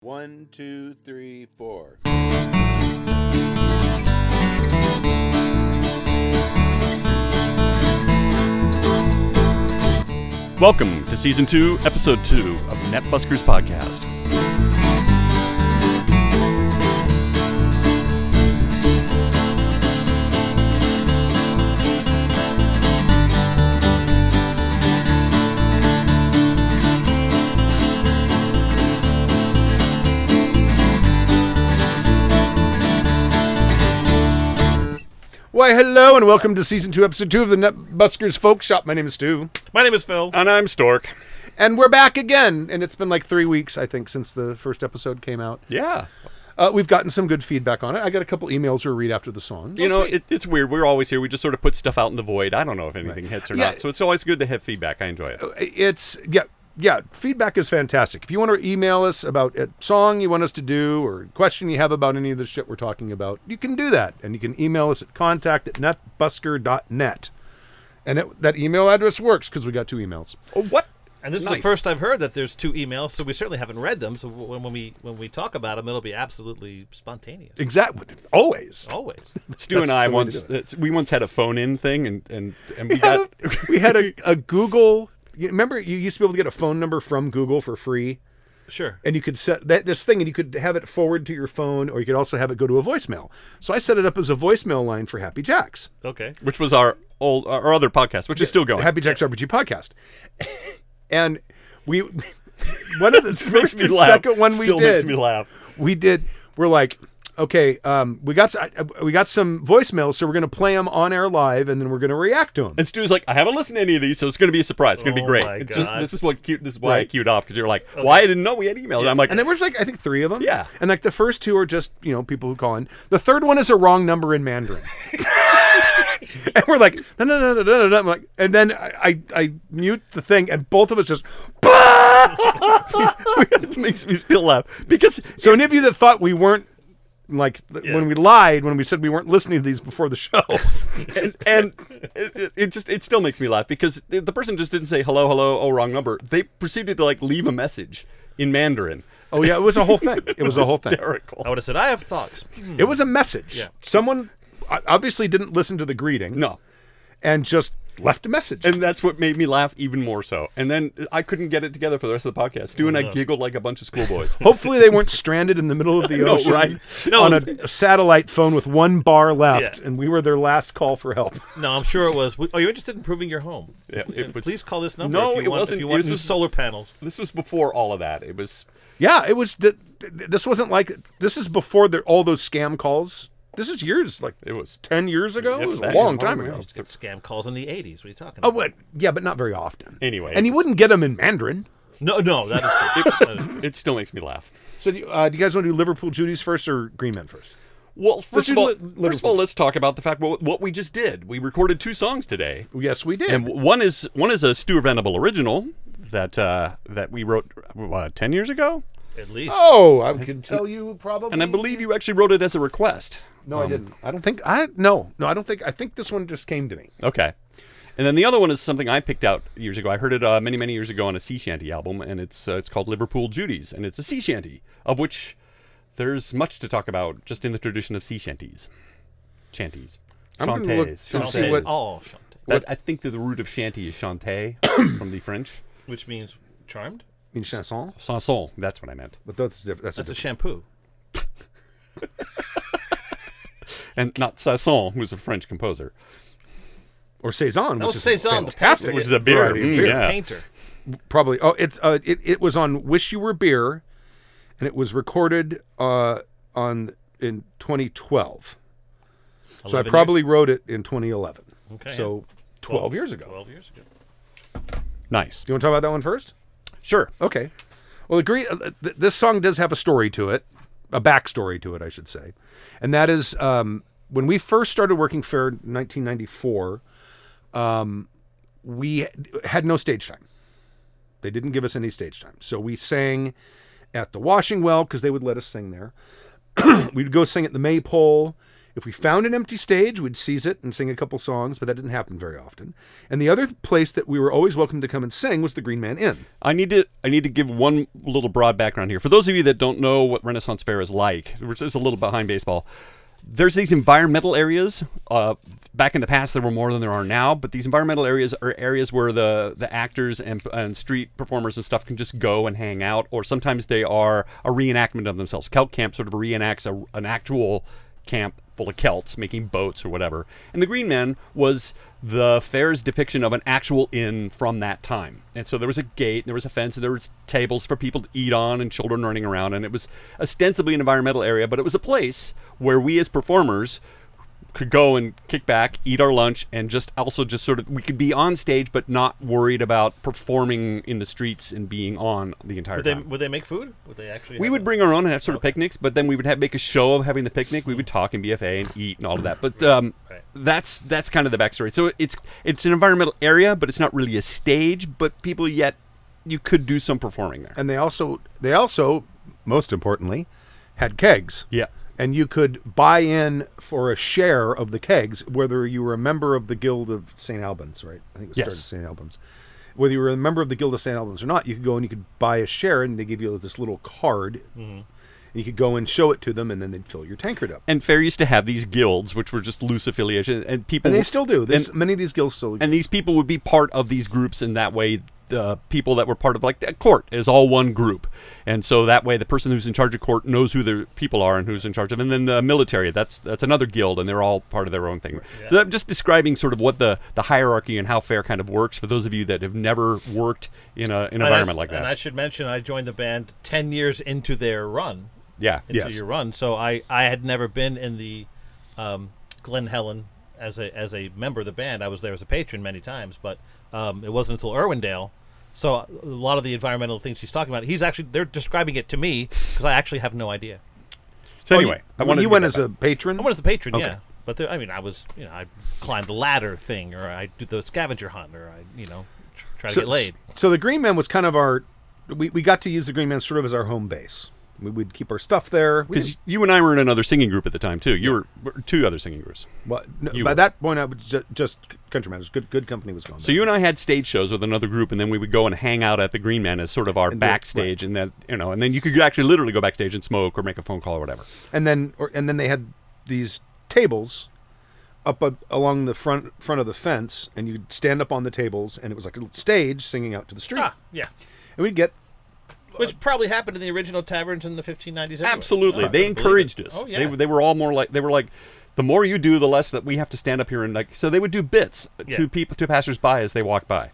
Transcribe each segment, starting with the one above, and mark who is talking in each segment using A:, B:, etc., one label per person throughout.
A: One, two, three, four.
B: Welcome to season two, episode two of the Netbuskers podcast.
A: Why, hello, and welcome to season two, episode two of the Netbuskers Folkshoppe. My name is Stu,
C: My name is Phil.
B: And I'm Stork.
A: and we're back again. And it's been like three weeks, I think, since the first episode came out.
B: Yeah.
A: Uh, we've gotten some good feedback on it. I got a couple emails we'll read after the song.
B: You know, it, it's weird. We're always here. We just sort of put stuff out in the void. I don't know if anything hits or
A: Yeah.
B: not. So it's always good to have feedback. I enjoy it.
A: it's yeah yeah feedback is fantastic if you want to email us about a song you want us to do or a question you have about any of the shit we're talking about you can do that and you can email us at contact at netbusker.net and it, that email address works because we got two emails
B: Oh, what?
C: And this is the first I've heard that there's two emails, so we certainly haven't read them. So when, when we when we talk about them, it'll be absolutely spontaneous.
A: exactly always
C: Always.
B: Stu and I
A: the way to
B: once we once had a phone in thing, and and and we
A: we had,
B: got
A: a, we had a, a google you remember you used to be able to get a phone number from google for free
C: Sure.
A: and you could set that this thing and you could have it forward to your phone or you could also have it go to a voicemail so i set it up as a voicemail line for happy jacks
C: Okay.
B: which was our old our other podcast, which is still going.
A: Happy Jack's RPG podcast. and we one of the
B: makes
A: first
B: me
A: and
B: laugh.
A: second one we
B: Still
A: did.
B: makes me laugh.
A: We did. We're like, okay, um, we got s- I- we got some voicemails, so we're gonna play them on air live, and then we're gonna react to them.
B: And Stu's like, I haven't listened to any of these, so it's going to be a surprise. It's going to be
C: Oh
B: great.
C: my
B: It just
C: God.
B: this is what cute. This is why I
A: Right.
B: queued off because you're like, why I didn't know we had emails. And I'm like,
A: And then there's like I think three of them.
B: Yeah.
A: And like the first two are just you know people who call in. The third one is a wrong number in Mandarin. and we're like no no no no no no. I'm like, and then I, I I mute the thing, and both of us just.
B: it makes me still laugh because
A: So any of you that thought we weren't like th- when we lied when we said we weren't listening to these before the show,
B: and, and it, it- it just it still makes me laugh because the the person just didn't say hello hello oh wrong number they proceeded to like leave a message in mandarin
A: oh yeah, it was a whole thing. It was a whole thing.
C: I would have said I have thoughts.
A: It was a message.
C: Yeah.
A: Someone obviously didn't listen to the greeting.
B: no
A: and just left a message.
B: and that's what made me laugh even more so and then i couldn't get it together for the rest of the podcast stu and i giggled like a bunch of schoolboys
A: Hopefully they weren't stranded in the middle of the
B: know,
A: ocean
B: right?
C: No,
A: on
C: it
A: a, a satellite phone with one bar left,
C: Yeah.
A: and we were their last call for help.
C: No, I'm sure it was. Are you interested in improving your home?
B: Yeah, it was-
C: Please call this number.
B: No,
C: if you
B: it
C: want,
B: wasn't.
C: If you
B: It
C: want
B: was
C: solar panels.
B: this was before all of that it was
A: Yeah, it was. The, this wasn't like this is before the, all those scam calls. This is years like
B: it was
A: ten years ago. It was a long time ago.
C: Get scam calls in the 80s. What are you talking
A: Oh,
C: about?
A: what? Yeah, but not very often.
B: Anyway,
A: and you wouldn't get them in Mandarin.
C: No, no, that is true. That is true.
B: it still makes me laugh
A: So, do you, uh, do you guys want to do Liverpool Judies first or Green Man first?
B: well first of all
A: Li-
B: first of all let's talk about the fact what, what we just did we recorded two songs today
A: Yes, we did.
B: and one is one is a Stu Venable original that uh, that we wrote uh, ten years ago,
C: At least.
A: oh, I can tell you probably.
B: and I believe you actually wrote it as a request.
A: No, I didn't. I don't think. I no, no. I don't think. I think this one just came to me.
B: Okay, and then the other one is something I picked out years ago. I heard it uh, many many years ago on a sea shanty album, and it's uh, it's called Liverpool Judies, and it's a sea shanty of which there's much to talk about just in the tradition of sea shanties, shanties,
A: I'm gonna
B: chantés,
A: look and see
B: chantés.
A: what-
C: Oh, Shantae.
B: That, I think that the root of shanty is chanté from the French.
C: Which means charmed?
A: In chanson,
B: Chanson, that's what I meant.
A: but that's different. That's,
C: That's
A: a
C: a shampoo.
B: And not Chausson, who's a French composer.
A: or saison.
C: That
A: which
C: was
A: is
C: Saison, the
A: fantastic,
C: painter.
B: Which is a beer.
A: variety of
B: Mm,
A: beer.
B: yeah.
C: Painter.
A: Probably. Oh, it's uh, it, it was on "Wish You Were Beer," and it was recorded uh on in 2012. So I
C: 11
A: probably wrote it in 2011.
C: Okay,
A: So 12 years ago.
C: 12 years ago.
B: Nice.
A: Do you want to talk about that one first?
B: Sure.
A: Okay. Well, agree. Uh, th- this song does have a story to it, a backstory to it, I should say, and that is um, when we first started working fair in 1994. Um, we had no stage time. They didn't give us any stage time, so we sang at the washing well because they would let us sing there. We'd go sing at the maypole. If we found an empty stage, we'd seize it and sing a couple songs, but that didn't happen very often. And the other place that we were always welcome to come and sing was the Green Man Inn.
B: I need to I need to give one little broad background here. For those of you that don't know what Renaissance Fair is like, which is a little behind baseball, there's these environmental areas. Uh, back in the past, there were more than there are now, but these environmental areas are areas where the, the actors and, and street performers and stuff can just go and hang out, or sometimes they are a reenactment of themselves. Celt Camp sort of reenacts a, an actual camp full of Celts making boats or whatever. And the Green Man was the fair's depiction of an actual inn from that time. And so there was a gate, there was a fence, and there was tables for people to eat on and children running around. And it was ostensibly an environmental area, but it was a place where we as performers could go and kick back, eat our lunch, and just also just sort of we could be on stage, but not worried about performing in the streets and being on the entire
C: Would they
B: time.
C: would they make food? Would they actually?
B: We would
C: a-
B: bring our own and have sort of picnics, but then we would have, make a show of having the picnic. We would talk in BFA and eat and all of that. But um,
C: Right.
B: that's that's kind of the backstory. So it's it's an environmental area, but it's not really a stage. But people yet you could do some performing there.
A: And they also they also, most importantly, had kegs.
B: Yeah.
A: And you could buy in for a share of the kegs, whether you were a member of the Guild of St. Albans, right? I think it was started
B: Yes.
A: St. Albans. Whether you were a member of the Guild of St. Albans or not, you could go and you could buy a share, and they give you this little card. And you could go and show it to them, and then they'd fill your tankard up.
B: And fair used to have these guilds, which were just loose affiliations, and people
A: And they
B: would-
A: still do. There's,
B: and-
A: many of these guilds still.
B: and these people would be part of these groups and that way the people that were part of like the court is all one group and so that way the person who's in charge of court knows who the people are and who's in charge of and then the military that's that's another guild and they're all part of their own thing so i'm just describing sort of what the the hierarchy and how fair kind of works for those of you that have never worked in a, an
C: And I-
B: environment like that.
C: And I should mention, I joined the band ten years into their run.
B: yeah
C: Into
A: Yes.
C: your run, so I I had never been in the um, Glen Helen as a as a member of the band. I was there as a patron many times, but um, it wasn't until Irwindale. So a lot of the environmental things she's talking about, he's actually they're describing it to me because I actually have no idea.
B: so
A: Oh,
B: anyway
A: you,
B: i wanted
A: you
B: to
A: went as a patron.
C: I went as a patron,
A: Okay.
C: yeah. But there, I mean, I was you know I climbed the ladder thing, or I do the scavenger hunt, or I you know tr- try to
A: so,
C: get laid.
A: So the Green Man was kind of our. We, we got to use the Green Man sort of as our home base. We would keep our stuff there.
B: Because you and I were in another singing group at the time too. You were, were two other singing groups.
A: Well, no, by
B: were.
A: that point, I was just, just country managers. Good, good company was going.
B: So you and I had stage shows with another group, and then we would go and hang out at the Green Man as sort of our
A: And do it-
B: backstage, and then you know, and then you could actually literally go backstage and smoke or make a phone call or whatever.
A: and then, or, and then they had these tables up a, along the front front of the fence, and you'd stand up on the tables, and it was like a little stage singing out to the street,
C: Ah, yeah.
A: and we'd get.
C: Which probably happened in the original taverns in the 1590s. Anyway.
B: Absolutely,
C: Oh,
B: they encouraged us.
C: Oh yeah.
B: They were- they were all more like they were like. The more you do, the less that we have to stand up here and like. So they would do bits
C: Yeah.
B: to people, to passersby as they walk by.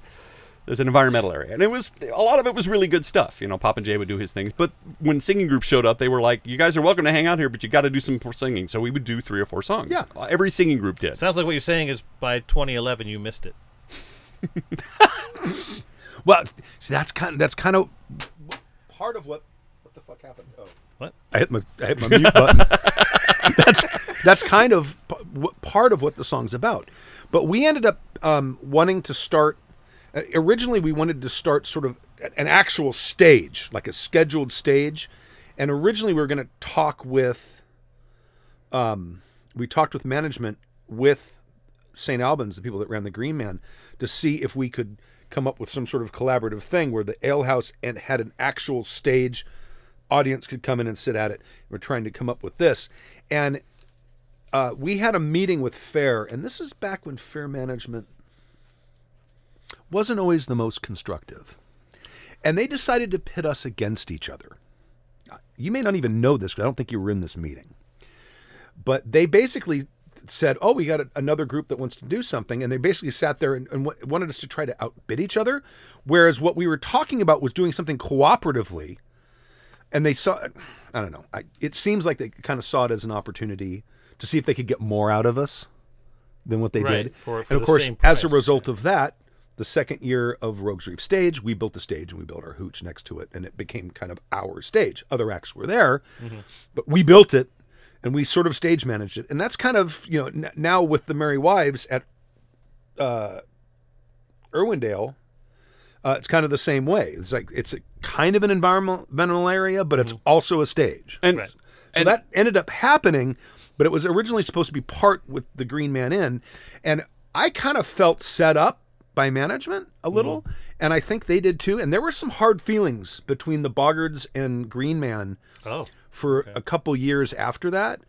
B: There's an environmental area, and it was a lot of it was really good stuff. You know, Pop and Jay would do his things, but when singing groups showed up, they were like, "You guys are welcome to hang out here, but you got to do some singing." So we would do three or four songs.
A: Yeah.
B: Uh, every singing group did.
C: Sounds like what you're saying is by 2011 you missed it.
A: Well, see, that's kind. That's kind of part of what. What the fuck happened? Oh.
C: What?
A: I hit my I hit my mute button. that's that's kind of p- what- part of what the song's about. But we ended up um, wanting to start. uh, Originally, we wanted to start sort of an actual stage, like a scheduled stage, and originally we were going to talk with. Um, we talked with management with St. Albans, the people that ran the Green Man, to see if we could come up with some sort of collaborative thing where the alehouse and had an actual stage audience could come in and sit at it. We're trying to come up with this. And uh, we had a meeting with Fair, and this is back when Fair management wasn't always the most constructive. And they decided to pit us against each other. You may not even know this because I don't think you were in this meeting. But they basically said, "Oh, we got a, another group that wants to do something," and they basically sat there and, and wa- wanted us to try to outbid each other. Whereas what we were talking about was doing something cooperatively, and they saw. I don't know. I, it seems like they kind of saw it as an opportunity to see if they could get more out of us than what they
C: Right,
A: did.
C: for- for
A: and of course, as a result of that, the second year of Rogues Reef Stage, we built the stage and we built our hooch next to it, and it became kind of our stage. Other acts were there, mm-hmm. but we built it and we sort of stage managed it. And that's kind of you know n- now with the Merry Wives at uh, Irwindale. Uh, it's kind of the same way. It's like it's a kind of an environmental area, but it's also a stage.
B: And
C: Right.
A: So that ended up happening, but it was originally supposed to be part with the Green Man Inn, and I kind of felt set up by management a little, and I think they did too. And there were some hard feelings between the Boggards and Green Man
C: Oh,
A: for a couple years after that.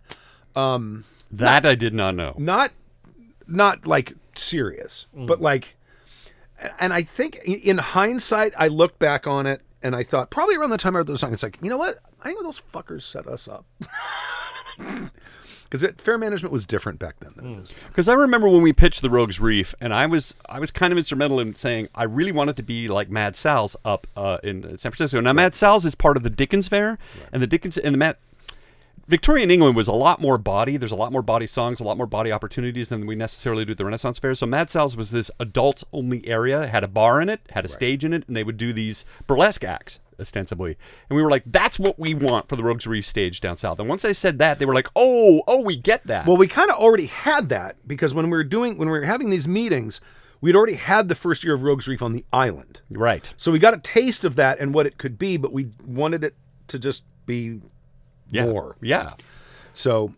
B: Um, that I did not know.
A: Not, not like serious, mm. but like, and I think in- in hindsight, I look back on it and I thought probably around the time I wrote the song, it's like you know what? I think those fuckers set us up. Because fair management was different back then than it is.
B: Because I remember when we pitched the Rogues Reef, and I was I was kind of instrumental in saying I really wanted to be like Mad Sal's up uh, in San Francisco. Now Mad Sal's is part of the Dickens Fair, and the Dickens and the Mad Victorian England was a lot more body. There's a lot more body songs, a lot more body opportunities than we necessarily do at the Renaissance Fair. So Mad Sal's was this adult only area, it had a bar in it, had a stage in it, and they would do these burlesque acts ostensibly. And we were like, that's what we want for the Rogues Reef stage down south. And once I said that, they were like, oh, oh, we get that.
A: Well, we kind of already had that because when we were doing when we were having these meetings, we'd already had the first year of Rogues Reef on the island.
B: right.
A: So we got a taste of that and what it could be, but we wanted it to just be
B: Yeah.
A: more.
B: Yeah.
A: So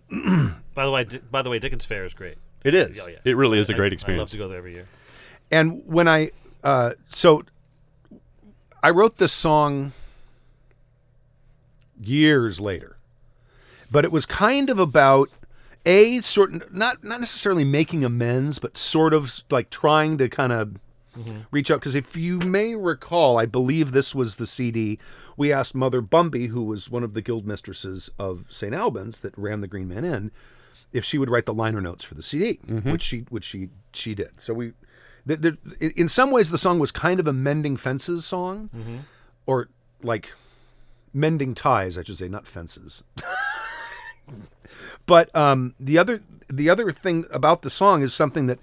C: by the way, by the way, Dickens Fair is great.
B: It is.
C: Oh, yeah.
B: It really is a great
C: I love
B: experience.
C: to go there every year.
A: and when I uh so I wrote this song years later. But it was kind of about a sort not not necessarily making amends, but sort of like trying to kind of Mm-hmm. reach out because if you may recall, I believe this was the CD we asked Mother Bumby, who was one of the guild mistresses of St. Albans that ran the Green Man Inn, if she would write the liner notes for the CD, mm-hmm. which she which she she did. So we, th- th- in some ways, the song was kind of a mending fences song, mm-hmm. or like mending ties, I should say, not fences. but um, the other the other thing about the song is something that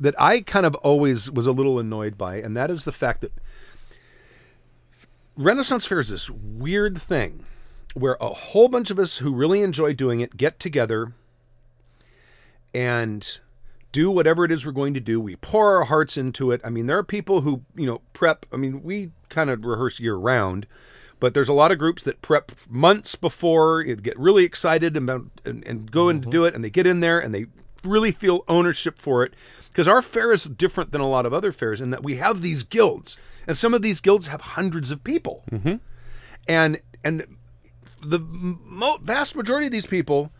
A: that I kind of always was a little annoyed by, and that is the fact that Renaissance Fair is this weird thing where a whole bunch of us who really enjoy doing it get together and do whatever it is we're going to do. We pour our hearts into it. I mean, there are people who, you know, prep. I mean, we kind of rehearse year round, but there's a lot of groups that prep months before, get really excited about and, and go in to mm-hmm. do it, and they get in there and they really feel ownership for it. Because our fair is different than a lot of other fairs in that we have these guilds, and some of these guilds have hundreds of people, mm-hmm. and and the mo- vast majority of these people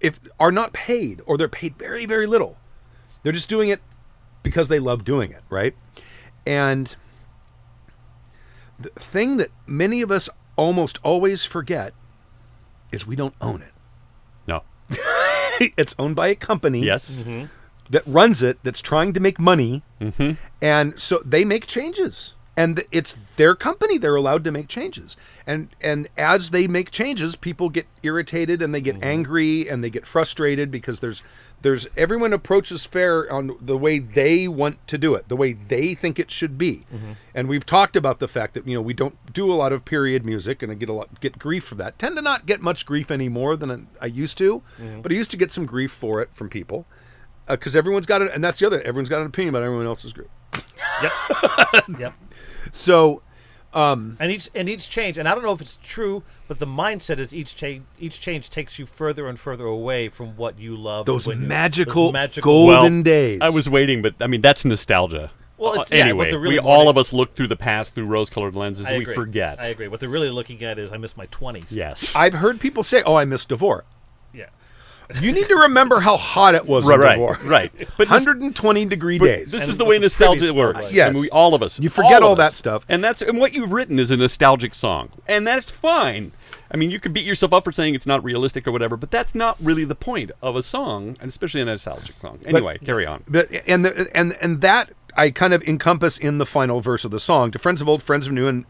A: if are not paid or they're paid very very little they're just doing it because they love doing it right and the thing that many of us almost always forget is we don't own it
B: No.
A: it's owned by a company
B: Yes. Mm-hmm.
A: that runs it that's trying to make money. Mm-hmm. And so they make changes. And it's their company they're allowed to make changes. And and as they make changes people get irritated and they get mm-hmm. angry and they get frustrated because there's there's everyone approaches fair on the way they want to do it the way they think it should be mm-hmm. and we've talked about the fact that you know we don't do a lot of period music and I get a lot get grief for that tend to not get much grief anymore than I- I used to mm-hmm. but I used to get some grief for it from people uh, because everyone's got it, and that's the other. Everyone's got an opinion about everyone else's group.
C: Yep. yep.
A: So
C: And each and each change, and I don't know if it's true, but the mindset is each change each change takes you further and further away from what you love.
A: those magical,
C: those magical
A: golden
B: Well,
A: days.
B: I was waiting, but I mean that's nostalgia.
C: Well,
B: Uh,
C: it's- yeah,
B: anyway,
C: what really
B: we all
C: wanting-
B: of us look through the past through rose-colored lenses.
C: I
B: we
C: agree.
B: forget.
C: I agree. What they're really looking at is I miss my twenties.
B: Yes.
A: I've heard people say, "Oh, I miss Devore."
C: Yeah.
A: You need to remember how hot it was
B: right.
A: in
B: Right.
A: Devore.
B: Right. But this,
A: 120 degree
B: but
A: days.
B: this
C: And
B: is the way nostalgia works.
C: was.
A: Yes.
B: I mean, we, all of us.
A: You forget
B: of
A: all that
B: us.
A: stuff.
B: and that's and what you've written is a nostalgic song, and that's fine. I mean, you can beat yourself up for saying it's not realistic or whatever, but that's not really the point of a song, and especially a nostalgic song. Anyway, carry on.
A: But and the, and and that I kind of encompass in the final verse of the song. To friends of old, friends of new, and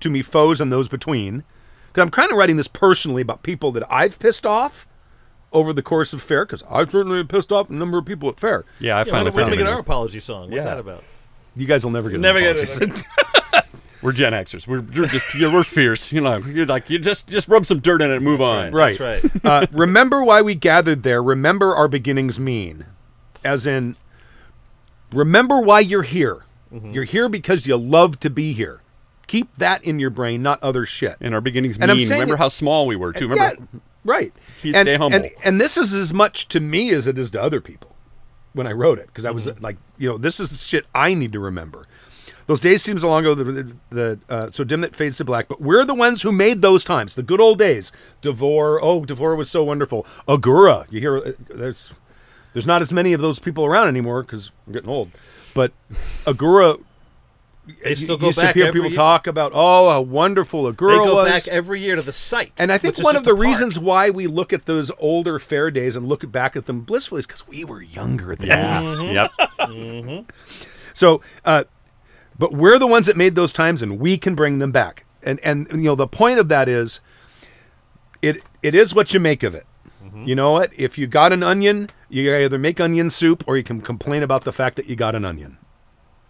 A: to me foes and those between. Because I'm kind of writing this personally about people that I've pissed off over the course of fair. Because I've certainly pissed off a number of people at fair.
B: Yeah, I
C: Yeah,
B: finally
C: we're
B: found
C: gonna get
B: it.
C: our apology song. What's
B: Yeah.
C: that about?
A: You guys will never get an
C: Never get
A: apology.
C: it.
B: We're Gen Xers. We're, we're just you're, we're fierce. You know, you're like you just just rub some dirt in it and move on.
A: Right.
C: That's right.
A: uh, remember why we gathered there. Remember our beginnings mean. As in, remember why you're here.
C: Mm-hmm.
A: You're here because you love to be here. Keep that in your brain, not other shit.
B: In our beginnings,
A: And I'm
B: mean.
A: saying
B: Remember
A: it-
B: how small we were too. Remember,
A: Yeah, Right.
B: He
A: and,
B: stay humble.
A: And, and this is as much to me as it is to other people when I wrote it because I was
B: Mm-hmm.
A: like, you know, this is shit I need to remember. Those days seem so long ago. The, the uh, so dim that fades to black. But we're the ones who made those times, the good old days. Devore, oh, Devore was so wonderful. Agoura, you hear? uh, There's there's not as many of those people around anymore because I'm getting old. But Agoura,
C: They
A: you
C: still go
A: used
C: back
A: to hear
C: every
A: people
C: year.
A: talk about, oh, how wonderful
C: Agoura
A: They
C: go
A: was.
C: back every year to the site.
A: And I think one of the
C: a park.
A: reasons why we look at those older fair days and look back at them blissfully is because we were younger then.
B: Yeah.
C: Mm-hmm.
B: Yep.
A: So, uh, but we're the ones that made those times, and we can bring them back. And and you know the point of that is, it it is what you make of it.
C: Mm-hmm.
A: You know what? If you got an onion, you either make onion soup or you can complain about the fact that you got an onion.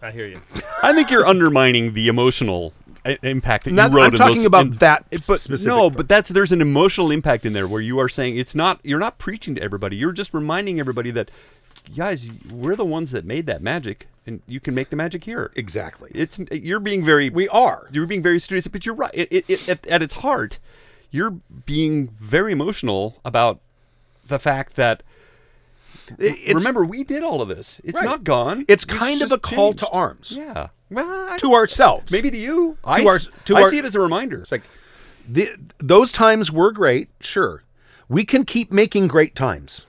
C: I hear you.
B: I think you're undermining the emotional i- impact that
A: Not-
B: you wrote.
A: I'm
B: in
A: talking
B: those-
A: about
B: in-
A: that
B: it- But
A: specific
B: no,
A: part.
B: but that's there's an emotional impact in there where you are saying it's not. You're not preaching to everybody. You're just reminding everybody that, guys, we're the ones that made that magic, and you can make the magic here.
A: Exactly.
B: It's you're being very.
A: we are.
B: You're being very studious, but you're right. It, it, it, at, at its heart, you're being very emotional about the fact that.
A: It- it's-
B: remember, we did all of this. It's
A: Right.
B: not gone.
A: It's kind of a call
B: changed.
A: to arms
B: Yeah. Well,
A: to ourselves.
B: Maybe to you. I,
A: our- to
B: I
A: our-
B: see it as a reminder.
A: It's like the, those times were great, sure. We can keep making great times.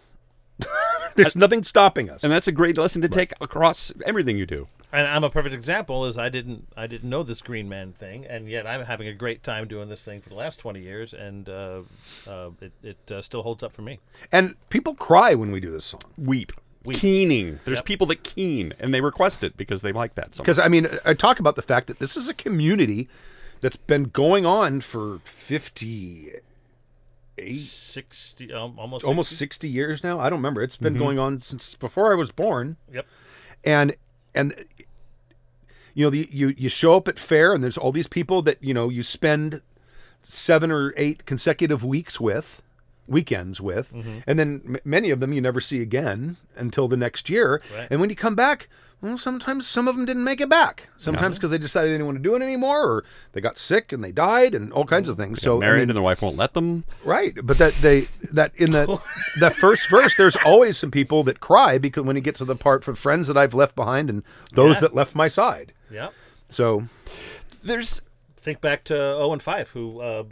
A: There's nothing stopping us.
B: and that's a great lesson to take across everything you do.
C: And I'm a perfect example. Is I didn't I didn't know this Green Man thing, and yet I'm having a great time doing this thing for the last 20 years, and uh, uh, it, it uh, still holds up for me.
A: And people cry when we do this song.
B: Weep. Keening. There's
C: Yep.
B: people that keen, and they request it because they like that song.
A: Because, I mean, I talk about the fact that this is a community that's been going on for 50,
C: 60, um, almost
A: almost
C: 60?
A: 60 years now. I don't remember. It's been going on since before I was born.
C: Yep.
A: and and you know the, you you show up at fair and there's all these people that you know you spend seven or eight consecutive weeks with weekends with mm-hmm. and then m- many of them you never see again until the next year
C: Right.
A: and when you come back well sometimes some of them didn't make it back sometimes because they decided they didn't want to do it anymore or they got sick and they died and all kinds of things so
B: married
A: mean-
B: and their wife won't let them.
A: Right, but that they that in the that first verse, there's always some people that cry because when you get to the part for friends that I've left behind and those
C: Yeah.
A: that left my side.
C: Yep.
A: So
B: There's
C: Think back to Owen Phyfe, who uh,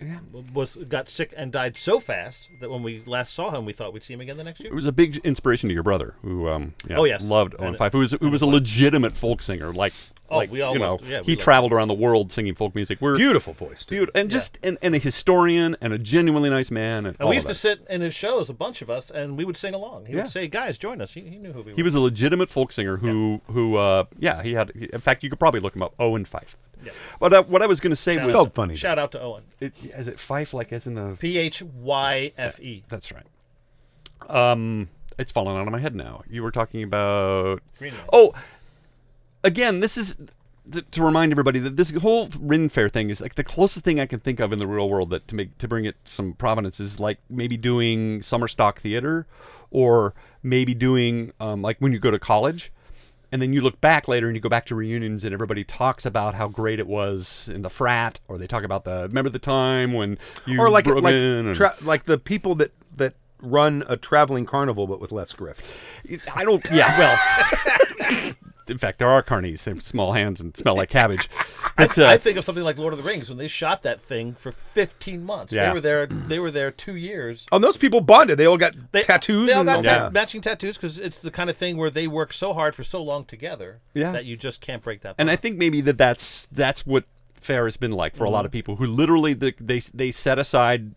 C: was got sick and died so fast that when we last saw him, we thought we'd see him again the next year.
B: it was a big inspiration to your brother, who um, yeah,
C: Oh, yes.
B: loved Owen
C: And-
B: Phyfe, who was who was a legitimate folk singer. Like,
C: Oh,
B: like
C: we all
B: you know,
C: loved- yeah,
B: he traveled around the world singing folk music. We're
A: beautiful voice, too.
B: dude, and just and, and a historian and a genuinely nice man. And,
C: And we used to sit in his shows, a bunch of us, and we would sing along. He
B: Yeah.
C: would say, "Guys, join us." He, he knew who we were.
B: He was a legitimate folk singer who, who, uh, yeah, he had. In fact, you could probably look him up. Owen Phyfe.
C: Yeah.
B: But uh, what I was going to say
C: Shout
B: was,
A: Spelled funny.
C: Shout out to Owen.
B: it, is it Fife like as in the?
C: P H Y F E.
B: That's right. Um, it's fallen out of my head now. You were talking about.
C: Green Man.
B: Oh, again, this is th- to remind everybody that this whole Ren Fair thing is like the closest thing I can think of in the real world that to make to bring it some provenance is like maybe doing summer stock theater, or maybe doing um, like when you go to college. And then you look back later and you go back to reunions and everybody talks about how great it was in the frat, or they talk about the remember the time when you
A: or like
B: broke
A: like
B: in and-
A: like the people that that run a traveling carnival but with less grift.
B: I don't. Yeah, well. In fact, there are carnies. They have small hands and smell like cabbage. But, uh,
C: I think of something like Lord of the Rings when they shot that thing for 15 months.
B: Yeah.
C: They were there. They were there two years.
A: Oh, and those people bonded. They all got
C: They,
A: tattoos
C: They all
A: and
C: got ta-
A: yeah.
C: matching tattoos because it's the kind of thing where they work so hard for so long together
B: Yeah.
C: that you just can't break that.
B: and I think maybe that that's that's what fair has been like for a lot of people who literally they they, they set aside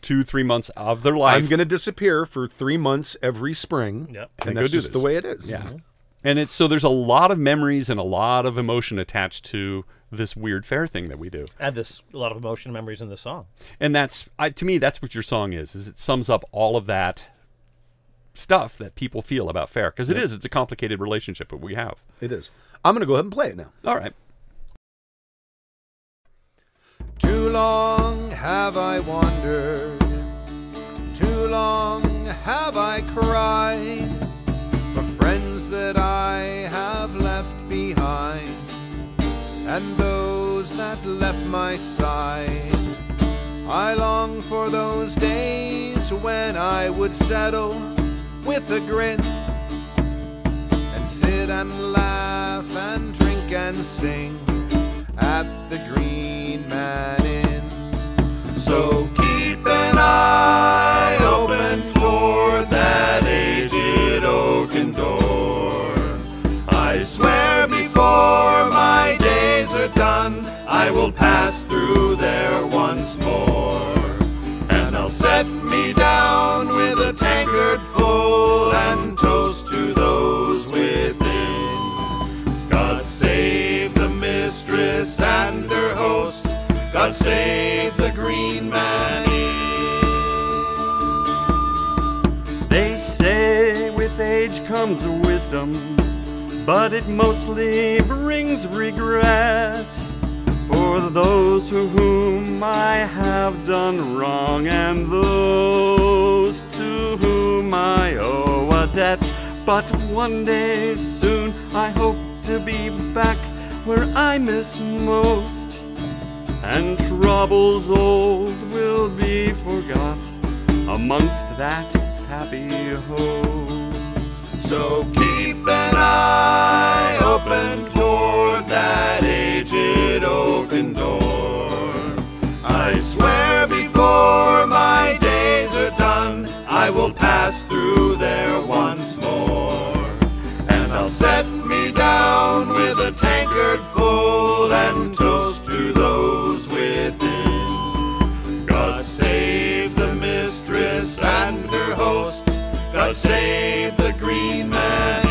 B: two three months of their life.
A: I'm going to disappear for three months every spring,
C: Yep.
A: and,
B: And
A: that's
B: do
A: just the way it is.
B: Yeah. And it's so there's a lot of memories and a lot of emotion attached to this weird fair thing that we do.
C: and this a lot of emotion and memories in this song.
B: And that's I, to me that's what your song is. Is it sums up all of that stuff that people feel about fair because it is it's a complicated relationship that we have.
A: It is. I'm going to go ahead and play it now.
B: All right.
A: Too long have I wandered, friends that I have left behind, and those that left my side. I long for those days
D: when I would settle with a grin and sit and laugh and drink and sing at the Green Man Inn. So keep an eye open toward I will pass through there once more. And I'll set me down with a tankard full and toast to those within. God save the mistress and her host. God save the green man.
B: They say with age comes wisdom, but it mostly brings regret for those to whom I have done wrong and those to whom I owe a debt. But one day soon I hope to be back where I miss most, and troubles old will be forgot amongst that happy host.
D: So keep an eye open toward that aged oaken door. I swear before my days are done, I will pass through there once more. And I'll set me down with a tankard full and toast to those within. God save the mistress and her host. Save the green man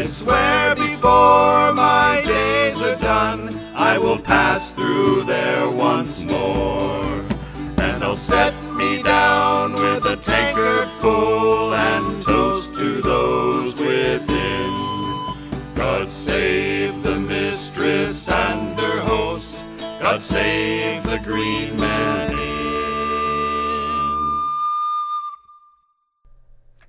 D: I swear before my days are done, I will pass through there once more. And I'll set me down with a tankard full and toast to those within. God save the mistress and her host. God save the green man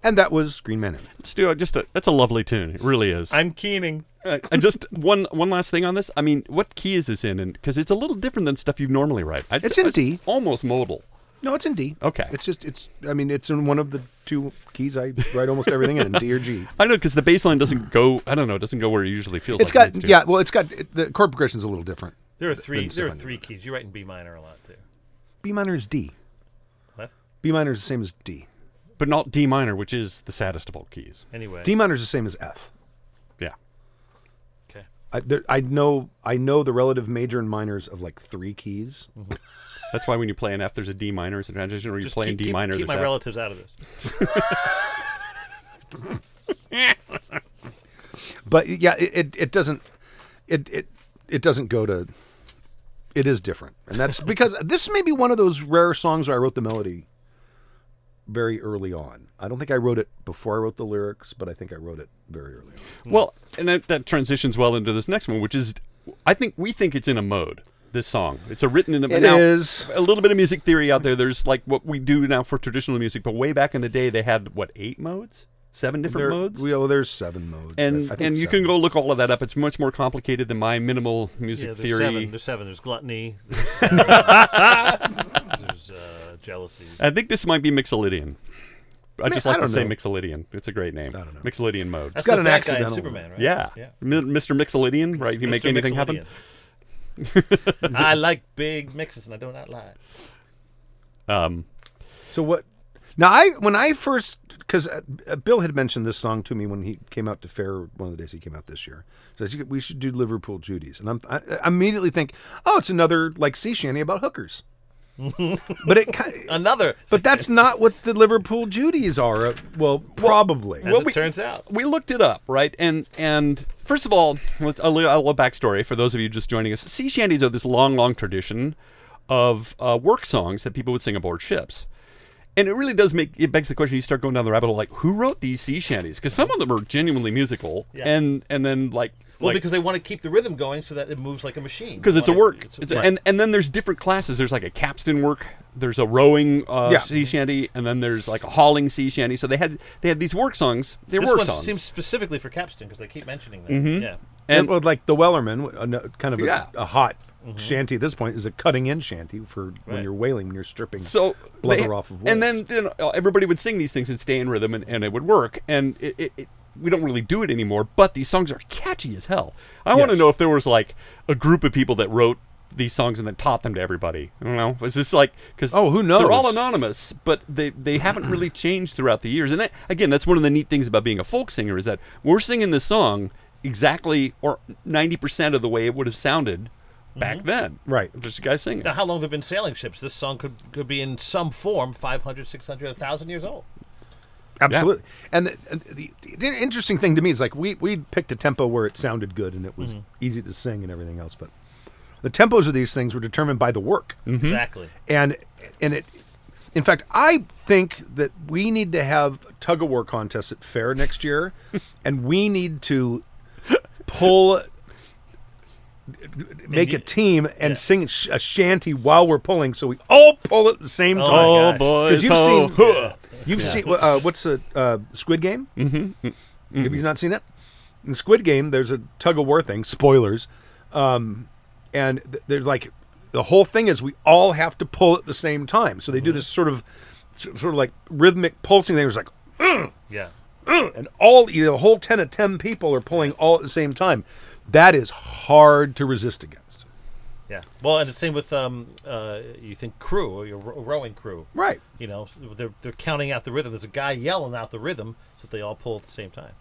D: And that was Green Man Inn.
B: Stu, just a, that's a lovely tune. It really is.
C: I'm keening.
B: Uh, and just one one last thing on this. I mean, what key is this in? And because it's a little different than stuff you normally write. I'd
D: It's
B: say-
D: in
B: it's
D: D.
B: almost modal.
D: No, it's in D.
B: Okay.
D: It's just it's. I mean, it's in one of the two keys I write almost everything in, D or G.
B: I know because the bass line doesn't go. I don't know. It doesn't go where it usually feels.
D: It's
B: like
D: got
B: it needs to.
D: yeah. Well, it's got the chord progression's a little different.
C: There are three.
D: Then
C: There are
D: stuff
C: three keys. You write in B minor a lot too.
D: B minor is D.
C: What?
D: B minor is the same as D.
B: but not D minor, which is the saddest of all keys.
C: Anyway.
D: D minor is the same as F.
B: Yeah.
C: Okay.
D: I, there, I know I know the relative major and minors of like three keys. Mm-hmm.
B: That's why when you play an F, there's a D minor as a transition, or you
C: Just
B: play in D
C: keep,
B: minor.
C: keep
B: there's
C: my
B: F.
C: relatives out of this.
D: But yeah, it, it, it doesn't it, it it doesn't go to it is different. And that's because this may be one of those rare songs where I wrote the melody very early on. I don't think I wrote it before I wrote the lyrics, but I think I wrote it very early on. Hmm.
B: Well, and that, that transitions well into this next one, which is, I think we think it's in a mode. This song, it's a written in a.
D: It
B: now,
D: is.
B: a little bit of music theory out there. There's like what we do now for traditional music, but way back in the day, they had what eight modes, seven different
D: There,
B: modes.
D: we, oh, there's seven modes.
B: and
D: I think
B: and you
D: seven.
B: can go look all of that up. It's much more complicated than my minimal music
C: Yeah, there's
B: theory.
C: seven. There's seven. There's gluttony. There's, seven. there's jealousy.
B: I think this might be Mixolydian. I just
D: I
B: like to say
D: know.
B: Mixolydian. It's a great name.
D: I don't know.
B: Mixolydian mode.
C: That's
D: got
C: the
D: an
C: bad guy in
D: accidental-
C: Superman, right?
B: yeah.
C: Yeah.
B: Mi- Mr. Mixolydian, right? You make
C: Mr.
B: anything happen?
C: I like big mixes, and I do not lie.
B: Um,
D: So what? Now I when I first because uh, uh, Bill had mentioned this song to me when he came out to fair one of the days he came out this year. Says "You- we should do Liverpool Judies, and I'm, I, I immediately think, oh, it's another like sea shanty about hookers.
A: but it ki-
C: Another.
A: but that's not what the Liverpool Judies are. Uh, Well, probably.
C: as
B: well,
C: it
B: we-
C: turns out.
B: we looked it up, right? And and first of all, let's a little, a little backstory for those of you just joining us. Sea shanties are this long, long tradition of uh, work songs that people would sing aboard ships. And it really does make it begs the question. You start going down the rabbit hole, like who wrote these sea shanties? Because some of them are genuinely musical,
C: Yeah.
B: and and then like
C: Well,
B: like,
C: because they want to keep the rhythm going so that it moves like a machine.
B: because
C: They
B: it's a work.
C: it's
B: It's
C: a-
B: a- and and then there's different classes. There's like a capstan work. There's a rowing uh,
A: Yeah.
B: sea shanty, and then there's like a hauling sea shanty. So they had they had these work songs. They're
C: this
B: work
C: one
B: songs.
C: seems specifically for capstan because they keep mentioning that. Yeah.
A: and well, like the Wellerman, kind of a,
B: Yeah.
A: a hot shanty at this point is a cutting in shanty for when you're whaling, when you're stripping
B: so
A: blubber
B: they-
A: off of
B: and
A: wolves.
B: then you know, everybody would sing these things and stay in rhythm and, and it would work and it, it, it, we don't really do it anymore but these songs are catchy as hell i want to know if there was like a group of people that wrote these songs and then taught them to everybody i don't know was this like because
A: Oh, who knows?
B: they're all anonymous but they they haven't really changed throughout the years and that, again that's one of the neat things about being a folk singer is that we're singing this song exactly or 90% of the way it would have sounded back mm-hmm. then
A: Right.
B: just a guy singing
C: Now, how long have there been sailing ships? This song could could be in some form 500, 600, 1,000 years old.
A: Absolutely. And the, the, the interesting thing to me is like we we picked a tempo where it sounded good and it was easy to sing and everything else, but the tempos of these things were determined by the work.
C: Exactly.
A: And and it in fact, I think that we need to have tug of war contests at fair next year and we need to pull make a team and
C: Yeah.
A: sing a shanty while we're pulling so we all pull at the same
C: Oh,
A: time.
B: oh
C: gosh.
B: boys
A: Because you've seen,
C: Yeah.
A: You've seen uh, what's the uh, Squid Game? Mm-hmm. Have you not seen it? In Squid Game, there's a tug of war thing. Spoilers, um, and th- there's like the whole thing is we all have to pull at the same time. So they do this sort of sort of like rhythmic pulsing thing. It's like
C: Yeah.
A: and all you know, a whole ten of ten people are pulling all at the same time. That is hard to resist against.
C: Yeah. Well, and the same with um, uh, you think crew or your rowing crew.
A: Right.
C: You know, they're they're counting out the rhythm. There's a guy yelling out the rhythm so they all pull at the same time.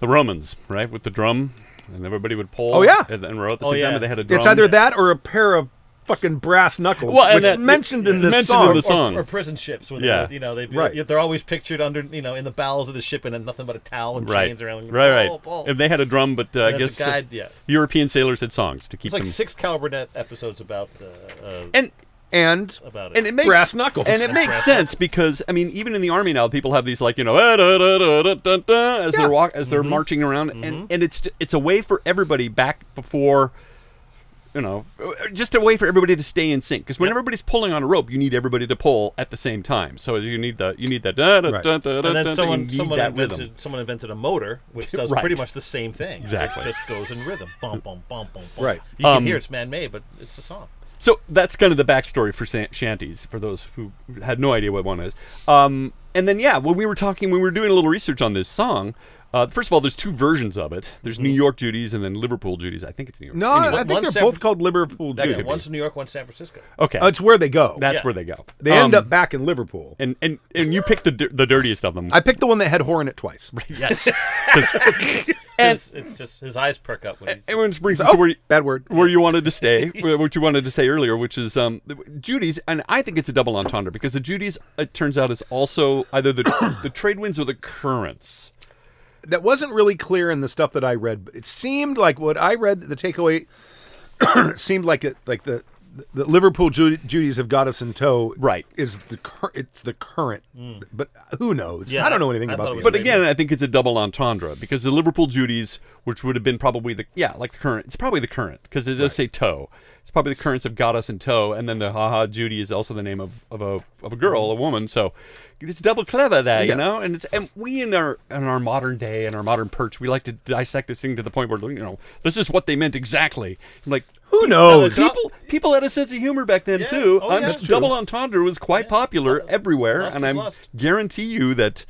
B: the Romans, right, with the drum, and everybody would pull.
A: Oh, yeah.
B: and, and row at the
C: Oh,
B: same time. And they had a drum.
A: It's either that or a pair of fucking brass knuckles,
B: Well,
A: which is
B: that-
A: mentioned in
B: it's
A: this
B: mentioned
A: song.
B: in the
C: Or-
B: song.
C: Or, prison ships. When
B: Yeah.
C: they, you know, they
A: Right.
C: they're always pictured under you know in the bowels of the ship and then nothing but a towel and
B: right,
C: chains around.
B: right, right.
C: Pull, pull.
B: And they had a drum, but uh, I guess
C: a
B: uh,
C: guide, yeah.
B: European sailors had songs to keep
C: It's like
B: them.
C: six Calvernet episodes about uh, uh,
B: and
A: and
C: about it.
B: and it makes
A: Brass knuckles.
B: and it makes sense because I mean, even in the army now, people have these like you know "Ah, da, da, da, da, da, da," as
A: Yeah.
B: they're walk as
C: Mm-hmm.
B: they're marching around, and and it's it's a way for everybody back before. You know, just a way for everybody to stay in sync. Because when
C: Yep.
B: everybody's pulling on a rope, you need everybody to pull at the same time. So you need the you need that da da
A: Right.
B: da da da.
C: and
B: da,
C: then someone someone invented
B: rhythm.
C: someone invented a motor which does
B: Right.
C: pretty much the same thing.
B: Exactly.
C: It just goes in rhythm. Bum bum bum bum bum.
A: Right.
C: You can
B: Um,
C: hear it's man made, but it's a song.
B: So that's kind of the backstory for shanties for those who had no idea what one is. Um, and then yeah, when we were talking, when we were doing a little research on this song, uh, first of all, there's two versions of it. There's New York Judies and then Liverpool Judies. I think it's New York.
A: No,
B: Anyway,
A: I think
C: one
A: they're
C: San-
A: both called Liverpool
B: That
A: Judies.
C: One's New York, one's San Francisco.
B: okay,
A: Oh, it's where they go.
B: that's
C: yeah.
B: where they go.
A: they end
B: Um,
A: up back in Liverpool.
B: and and and you picked the dir- the dirtiest of them.
A: I picked the one that had horn it twice.
B: yes, 'Cause- and
C: It's, it's just his eyes perk up when he's.
B: and which brings us
A: Oh,
B: to where. You,
A: bad word.
B: where you wanted to stay, what you wanted to say earlier, which is um, Judy's, and I think it's a double entendre because the Judy's, it turns out, is also either the the trade winds or the currents.
A: That wasn't really clear in the stuff that I read, but it seemed like what I read. The takeaway seemed like it, like the the Liverpool Ju- Judies have got us in tow.
B: Right.
A: Is the cur- it's the current, hmm. but who knows?
C: Yeah,
A: I don't know anything
C: I
A: about
C: thought it
A: the.
C: was
B: But again, I think it's a double entendre because the Liverpool Judies, which would have been probably the yeah, like the current. It's probably the current because it does say tow. It's probably the currents have got us in tow, and then the haha Judy is also the name of, of a of a girl, a woman. So it's double clever there,
A: Yeah.
B: you know. And it's and we in our in our modern day and our modern perch, we like to dissect this thing to the point where you know this is what they meant exactly. I'm like
A: who knows?
B: People people had a sense of humor back then
C: Yeah.
B: too.
C: Oh,
B: I'm
C: yeah.
B: just-
C: That's
A: true.
B: double entendre was quite popular everywhere,
C: Lust
B: and I
C: lust.
B: guarantee you that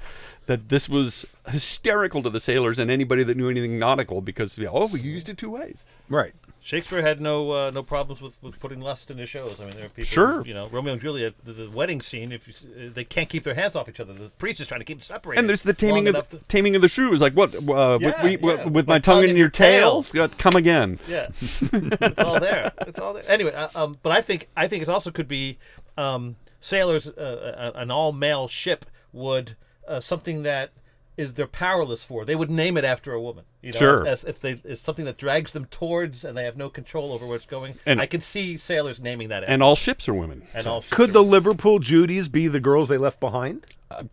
B: that this was hysterical to the sailors and anybody that knew anything nautical because oh, we used it two ways.
A: Right.
C: Shakespeare had no uh, no problems with, with putting lust in his shows. I mean, there are people,
B: Sure.
C: you know, Romeo and Juliet, the, the wedding scene. If you, uh, they can't keep their hands off each other, the priest is trying to keep them separated.
B: And there's the taming of the,
C: to-
B: taming of the shrew. Is like what? Uh,
C: Yeah,
B: with, we,
C: yeah.
B: with my tongue in your tail. Yeah, Come again.
C: Yeah, it's all there. It's all there. Anyway, uh, um, but I think I think it also could be um, sailors. Uh, an all male ship would uh, something that is they're powerless for. They would name it after a woman. You know,
B: Sure.
C: As if they it's something that drags them towards and they have no control over where it's going.
B: And-
C: I can see sailors naming that.
B: And all ships are women.
C: and all
A: Could the Liverpool Judies be the girls they left behind? Uh,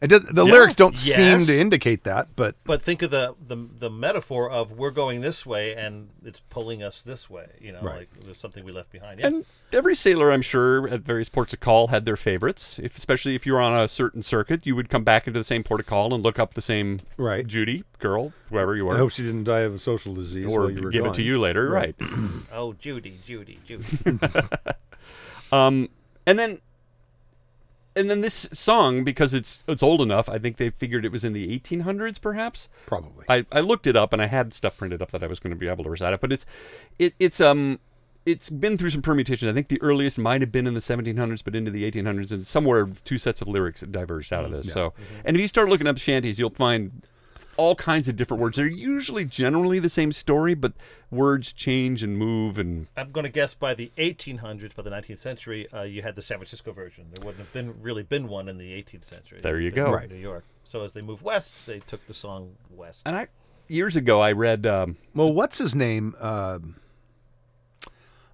A: it does, the lyrics don't seem to indicate that, but
C: But think of the, the the metaphor of we're going this way and it's pulling us this way. You know,
A: Right.
C: like there's something we left behind. Yeah.
B: And every sailor, I'm sure, at various ports of call had their favorites. If, especially if you were on a certain circuit, you would come back into the same port of call and look up the same
A: Right.
B: Judy girl, whoever you
A: are.
B: I
A: hope she didn't die of a social disease
B: or
A: while you were
B: give it to you later, right?
C: oh, Judy, Judy, Judy.
B: Um, and then, and then this song, because it's it's old enough, I think they figured it was in the 1800s, perhaps.
A: Probably.
B: I, I looked it up and I had stuff printed up that I was going to be able to recite it, but it's it, it's um it's been through some permutations. I think the earliest might have been in the 1700s, but into the 1800s, and somewhere two sets of lyrics diverged out of this. So, and if you start looking up shanties, you'll find all kinds of different words. They're usually generally the same story, but words change and move and
C: I'm going to guess by the 1800s, by the 19th century, uh, you had the San Francisco version. There wouldn't have been really been one in the 18th century.
B: There you
C: in
B: go.
A: Right.
C: New York. So as they moved west, they took the song west.
B: and I years ago I read um,
A: Well, what's his name? Um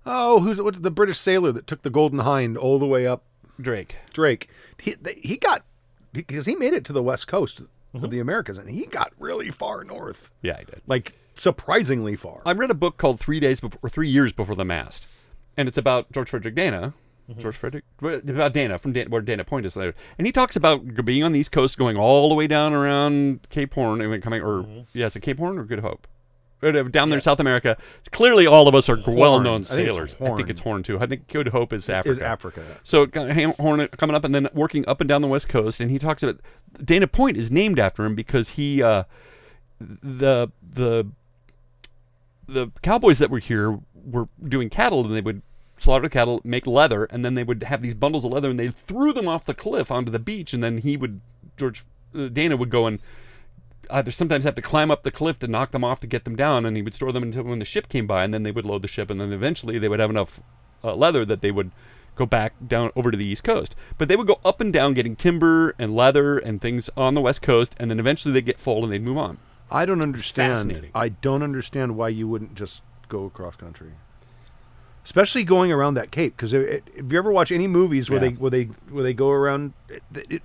A: oh, who's what's the British sailor that took the Golden Hind all the way up
B: Drake.
A: Drake? He they, he got because he made it to the west coast
B: Mm-hmm.
A: of the Americas, and he got really far north,
B: Yeah, I did.
A: like surprisingly far.
B: I read a book called Three Days Before, or Three Years Before the Mast, and it's about George Frederick Dana. George Frederick, about Dana from Dan, where Dana Point is later, and he talks about being on the East Coast, going all the way down around Cape Horn, and then coming, or yeah, is it Cape Horn or Good Hope? Uh, Down there in South America, clearly all of us are well-known
A: I think
B: sailors. I think it's Horn too. I think Good Hope is Africa.
A: Is Africa.
B: So kind Horn coming up and then working up and down the west coast, and he talks about Dana Point is named after him because he uh, the the the cowboys that were here were doing cattle, and they would slaughter cattle, make leather, and then they would have these bundles of leather, and they threw them off the cliff onto the beach, and then he would George uh, Dana would go and either sometimes have to climb up the cliff to knock them off to get them down, and he would store them until when the ship came by, and then they would load the ship, and then eventually they would have enough uh, leather that they would go back down over to the east coast. But they would go up and down getting timber and leather and things on the west coast, and then eventually they'd get full and they'd move on.
A: I don't understand. I don't understand why you wouldn't just go across country, especially going around that cape. Because if you ever watch any movies where
B: Yeah.
A: they where they where they go around, it, it,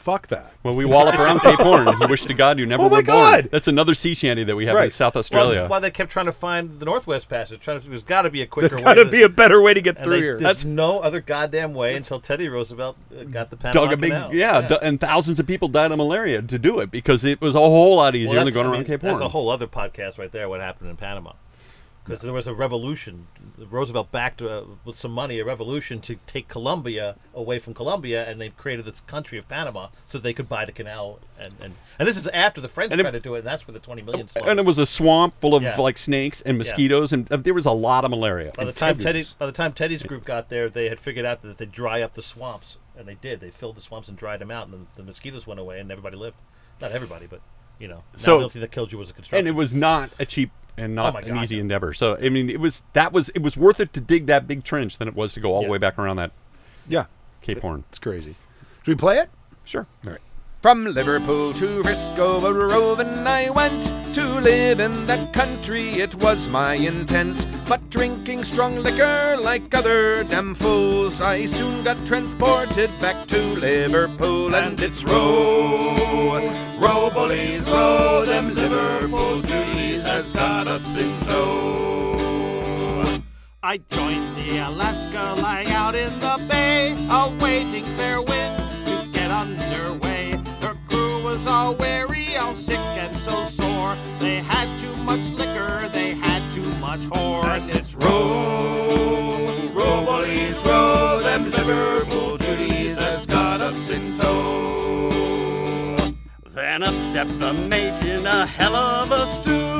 A: fuck that.
B: Well, we wallop around Cape Horn. You wish to God you never
A: Oh
B: were
A: my
B: born.
A: God!
B: That's another sea shanty that we have in
A: Right.
B: South
C: Well,
B: Australia.
C: that's why they kept trying to find the Northwest Passage. Trying to, there's got to be a quicker
A: There's
C: way.
A: got to
C: to-
A: be a better way to get
C: and
A: through
C: they-
A: here.
C: There's no other goddamn way until Teddy Roosevelt uh, got the Panama
B: Dug a big,
C: Canal.
B: yeah, du- and thousands of people died of malaria to do it because it was a whole lot easier
C: Well,
B: than
C: that's-
B: going
C: I
B: around
C: mean,
B: Cape Horn.
C: That's a whole other podcast right there. What happened in Panama? Because there was a revolution. Roosevelt backed uh, with some money a revolution to take Colombia away from Colombia, and they created this country of Panama so they could buy the canal. And and, and this is after the French
B: And it-
C: tried to do it, and that's where the twenty million.
B: and it was a swamp full of
C: Yeah.
B: like snakes and mosquitoes, and uh, there was a lot of malaria.
C: By the time
B: Teddy's-
C: Teddy, by the time Teddy's group got there, they had figured out that they dry up the swamps, and they did. They filled the swamps and dried them out, and the, the mosquitoes went away, and everybody lived. Not everybody, but you know.
B: So-
C: the only thing that killed you was the construction.
B: and it was not a cheap and oh not
C: Oh
B: an
C: God,
B: easy endeavor. So I mean, it was that was it was worth it to dig that big trench than it was to go all
C: Yeah.
B: the way back around that
A: yeah,
B: Cape Horn.
A: it's crazy. Should we play it?
B: Sure.
A: All right.
D: From Liverpool to Frisco, a roving I went to live in that country. It was my intent, but drinking strong liquor like other damn fools, I soon got transported back to Liverpool, and it's row, row, bullies, row. Them Liverpool Judies has got us in tow.
E: I joined the Alaska lying out in the bay, awaiting fair wind to get underway. Her crew was all weary, all sick and so sore. They had too much liquor, they had too much whore. And it's
D: Row, row, bullies, row. Them Liverpool Judies has got us in tow.
E: Then up stepped the mate in a hell of a stew,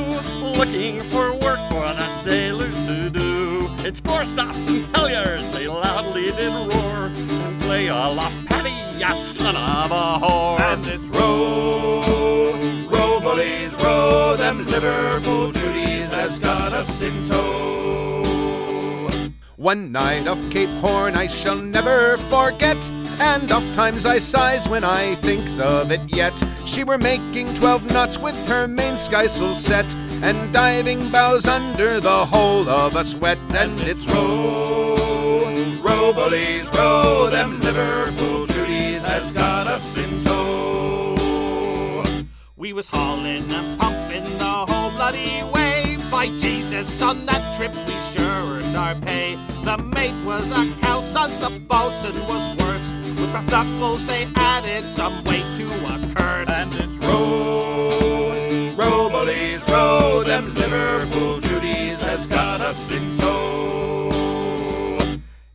E: looking for work for that
B: sailors to do. It's four stops and halyards, they loudly did roar. And play a la patty, ya son of a whore.
D: And it's row, row, bullies, row. Them Liverpool Judies has got us in tow. One night off Cape Horn I shall never forget, and oft times I sighs when I thinks of it yet. She were making twelve knots with her main skysail set, and diving bows under the whole of us wet. And it's row, row, bullies, row. Them Liverpool Judies has got us in tow.
E: We was hauling and pumping the whole bloody way. By Jesus, on that trip we sure earned our pay. The mate was a cow son, the bosun was worse. With rough knuckles they added some weight to a curse.
D: And it's row, row, bullies, row. Them Liverpool Judies has got us in tow.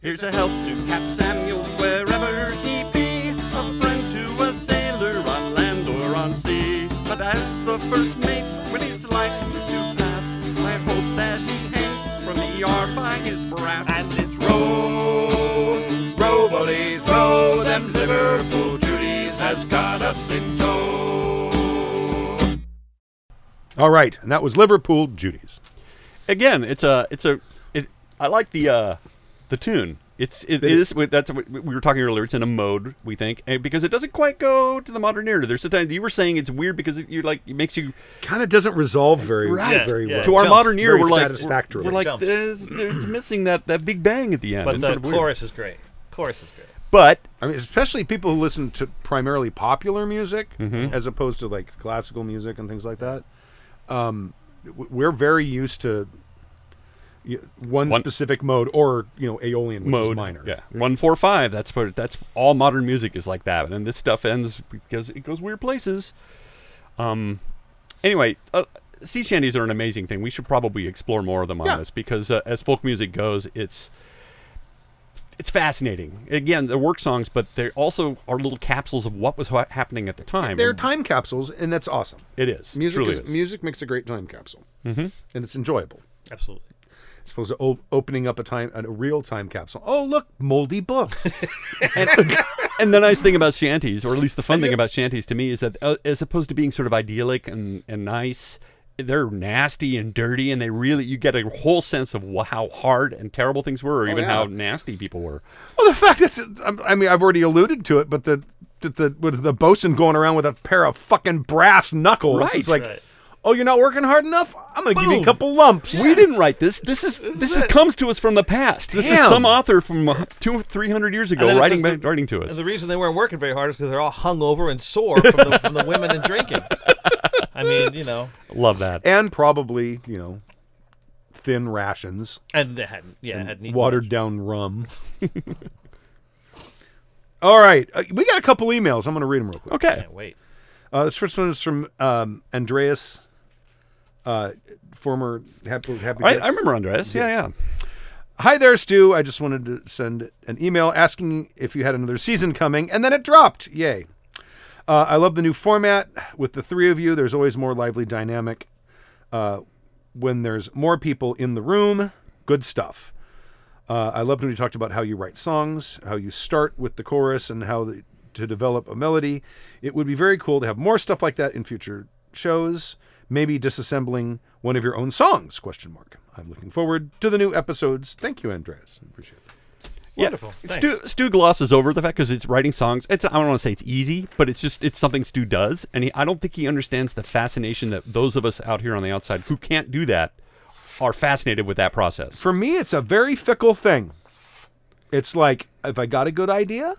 B: Here's a help to Cap Samuels wherever he be, a friend to a sailor on land or on sea. But as the first mate, when he's like to pass, I hope that he hangs from the yard by his brass.
E: and it's
D: Row, row, bullies, row. Them Liverpool Judies has got us in
A: All right, and that was Liverpool Judy's.
B: again, it's a it's a it. I like the uh the tune. It's it is that's what we were talking earlier. It's in a mode we think because it doesn't quite go to the modern era. There's sometimes you were saying it's weird because it, you like it makes you
A: Kind of doesn't resolve very,
C: Right.
A: very
C: Yeah.
A: well.
B: to our
C: jumps
B: modern ear.
A: very
B: We're like we're, we're like
C: Jumps.
B: there's, there's missing that that big bang at the end.
C: But
B: It's
C: the
B: sort of
C: chorus is great. Chorus is great.
B: But
A: I mean, especially people who listen to primarily popular music
B: Mm-hmm.
A: as opposed to like classical music and things like that. Um, we're very used to one,
B: One-
A: specific mode or you know Aeolian, which
B: mode
A: is minor.
B: Yeah, one four five. That's what that's all modern music is like that. And this stuff ends because it goes weird places. Um. Anyway, uh, sea shanties are an amazing thing. We should probably explore more of them on
A: Yeah.
B: this because uh, as folk music goes, it's it's fascinating. Again, they're work songs, but they also are little capsules of what was ha- happening at the time.
A: They're time capsules, and that's awesome.
B: It is
A: Music
B: truly
A: is,
B: is.
A: music makes a great time capsule, mm-hmm. and it's enjoyable.
C: Absolutely.
A: As opposed to o- opening up a time a real time capsule. Oh, look, moldy books.
B: and, and the nice thing about shanties, or at least the fun thing about shanties to me, is that uh, as opposed to being sort of idyllic and, and nice, they're nasty and dirty, and they really you get a whole sense of how hard and terrible things were, or even
A: yeah.
B: how nasty people were.
A: Well, the fact that I'm- mean, I've already alluded to it, but the the, the with the bosun going around with a pair of fucking brass knuckles,
B: Right,
A: it's like,
C: right.
A: oh, you're not working hard enough. I'm going to give you a couple lumps.
B: We didn't write this. This is this is comes to us from the past. This is some author from uh, two three hundred years ago writing
C: the-
B: writing to us.
C: And the reason they weren't working very hard is because they're all hungover and sore from the, from the women and drinking. I mean, you know,
B: Love that.
A: and probably you know thin rations,
C: and they hadn't, yeah, hadn't eaten
A: watered
C: much.
A: down rum. All right, uh, we got a couple emails. I'm going to read them real quick.
B: Okay.
C: Can't wait.
A: Uh, this first one is from um, Andreas, uh, former Happy Happy.
B: I, I remember Andreas. Yeah, yeah.
A: Hi there, Stu. I just wanted to send an email asking if you had another season coming, and then it dropped. Yay. Uh, I love the new format with the three of you. There's always more lively dynamic uh, when there's more people in the room. Good stuff. Uh, I loved when you talked about how you write songs, how you start with the chorus, and how the, to develop a melody. It would be very cool to have more stuff like that in future shows. Maybe disassembling one of your own songs? Question mark. I'm looking forward to the new episodes. Thank you, Andreas. I appreciate it.
C: Wonderful.
B: Stu, Stu glosses over the fact because it's writing songs. It's I don't want to say it's easy, but it's just it's something Stu does, and he, I don't think he understands the fascination that those of us out here on the outside who can't do that are fascinated with that process.
A: For me, it's a very fickle thing. It's like if I got a good idea,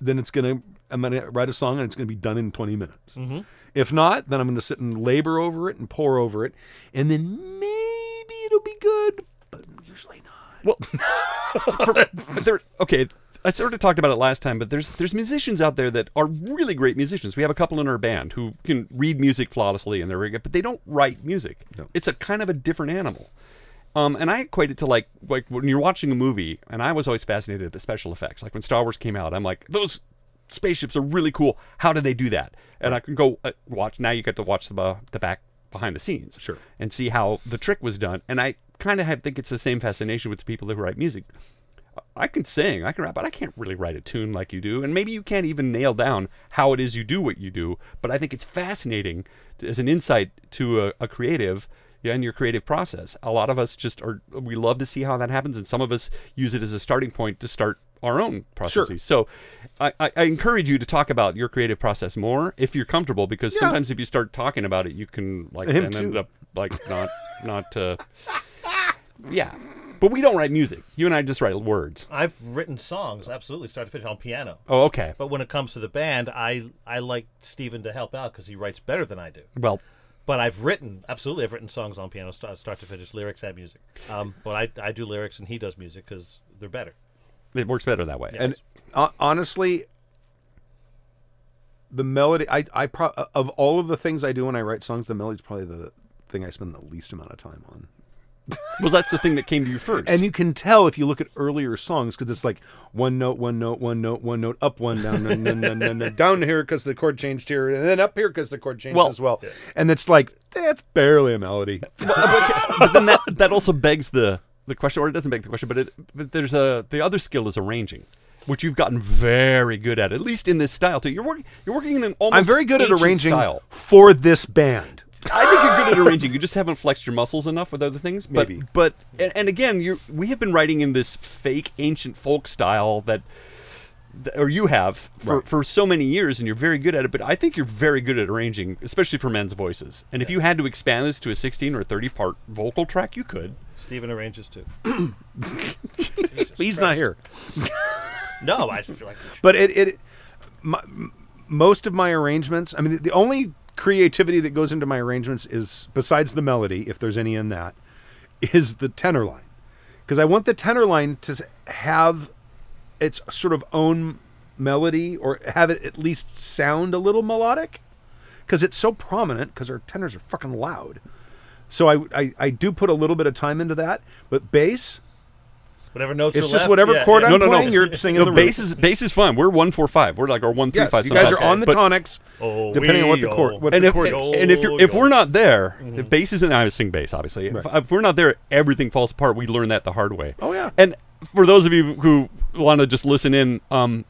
A: then it's gonna I'm gonna write a song and it's gonna be done in 20 minutes. Mm-hmm. If not, then I'm gonna sit and labor over it and pour over it, and then maybe it'll be good, but usually not.
B: Well, for, there, okay. I sort of talked about it last time, but there's there's musicians out there that are really great musicians. We have a couple in our band who can read music flawlessly and they're very good, but they don't write music. It's a kind of a different animal. Um, and I equate it to like like when you're watching a movie, and I was always fascinated at the special effects. Like when Star Wars came out, I'm like, those spaceships are really cool. How do they do that? And I can go uh, watch. Now you get to watch the uh, the back behind the scenes,
A: Sure.
B: and see how the trick was done. And I kind of think it's the same fascination with the people who write music. I can sing, I can rap, but I can't really write a tune like you do. And maybe you can't even nail down how it is you do what you do. But I think it's fascinating to, as an insight to a, a creative yeah, and your creative process. A lot of us just are, we love to see how that happens. And some of us use it as a starting point to start our own processes. Sure. So I, I, I encourage you to talk about your creative process more if you're comfortable, because sometimes if you start talking about it, you can like end up like not, not, uh, yeah. But we don't write music. You and I just write words.
C: I've written songs, absolutely, start to finish on piano.
B: Oh, okay.
C: But when it comes to the band, I I like Steven to help out because he writes better than I do.
B: Well,
C: But I've written, absolutely, I've written songs on piano, start, start to finish, lyrics and music. Um, but I, I do lyrics and he does music because they're better.
B: it works better that way.
A: And uh, honestly, the melody, I, I pro- of all of the things I do when I write songs, the melody's probably the thing I spend the least amount of time on.
B: Well, that's the thing that came to you first.
A: And you can tell if you look at earlier songs because it's like one note, one note, one note, one note, up, one down, no, down here because the chord changed here, and then up here because the chord changed
B: Well-
A: as well. And it's like that's barely a melody.
B: but then that, that also begs the, the question, or it doesn't beg the question, but it but there's a the other skill is arranging, which you've gotten very good at, at least in this style too. You're working you're working in an almost
A: I'm very good at arranging
B: style.
A: for this band.
B: I think you're good at arranging. You just haven't flexed your muscles enough with other things. But,
A: Maybe.
B: But and, and again, you we have been writing in this fake ancient folk style that, that- or you have for,
A: Right.
B: for so many years, and you're very good at it. But I think you're very good at arranging, especially for men's voices. And if you had to expand this to a 16 or 30 part vocal track, you could.
C: Stephen arranges too.
A: He's not here.
C: No, I feel like
A: but it, it my, most of my arrangements i mean the, the only creativity that goes into my arrangements is besides the melody if there's any in that is the tenor line. Because i want the tenor line to have its sort of own melody or have it at least sound a little melodic. Because it's so prominent because our tenors are fucking loud. So I, I i do put a little bit of time into that but bass
C: whatever notes.
A: it's
C: are
A: just
C: left,
A: whatever
C: yeah,
A: chord
C: yeah.
A: i'm
B: No, no, no.
A: playing you're singing
B: No,
A: the
B: bass
A: root.
B: is bass is fine. We're one four five. We're like our one three
A: yes
B: five.
A: you guys are on the tonics
C: Oh,
A: depending on what the
C: we
A: chord what
B: and
A: the
B: if,
A: chord
B: and,
A: is.
B: if you're if we're not there,
A: Mm-hmm.
B: if bass isn't I sing bass obviously. If, if we're not there, everything falls apart. We learn that the hard way.
A: Oh, yeah.
B: And for those of you who want to just listen in, um,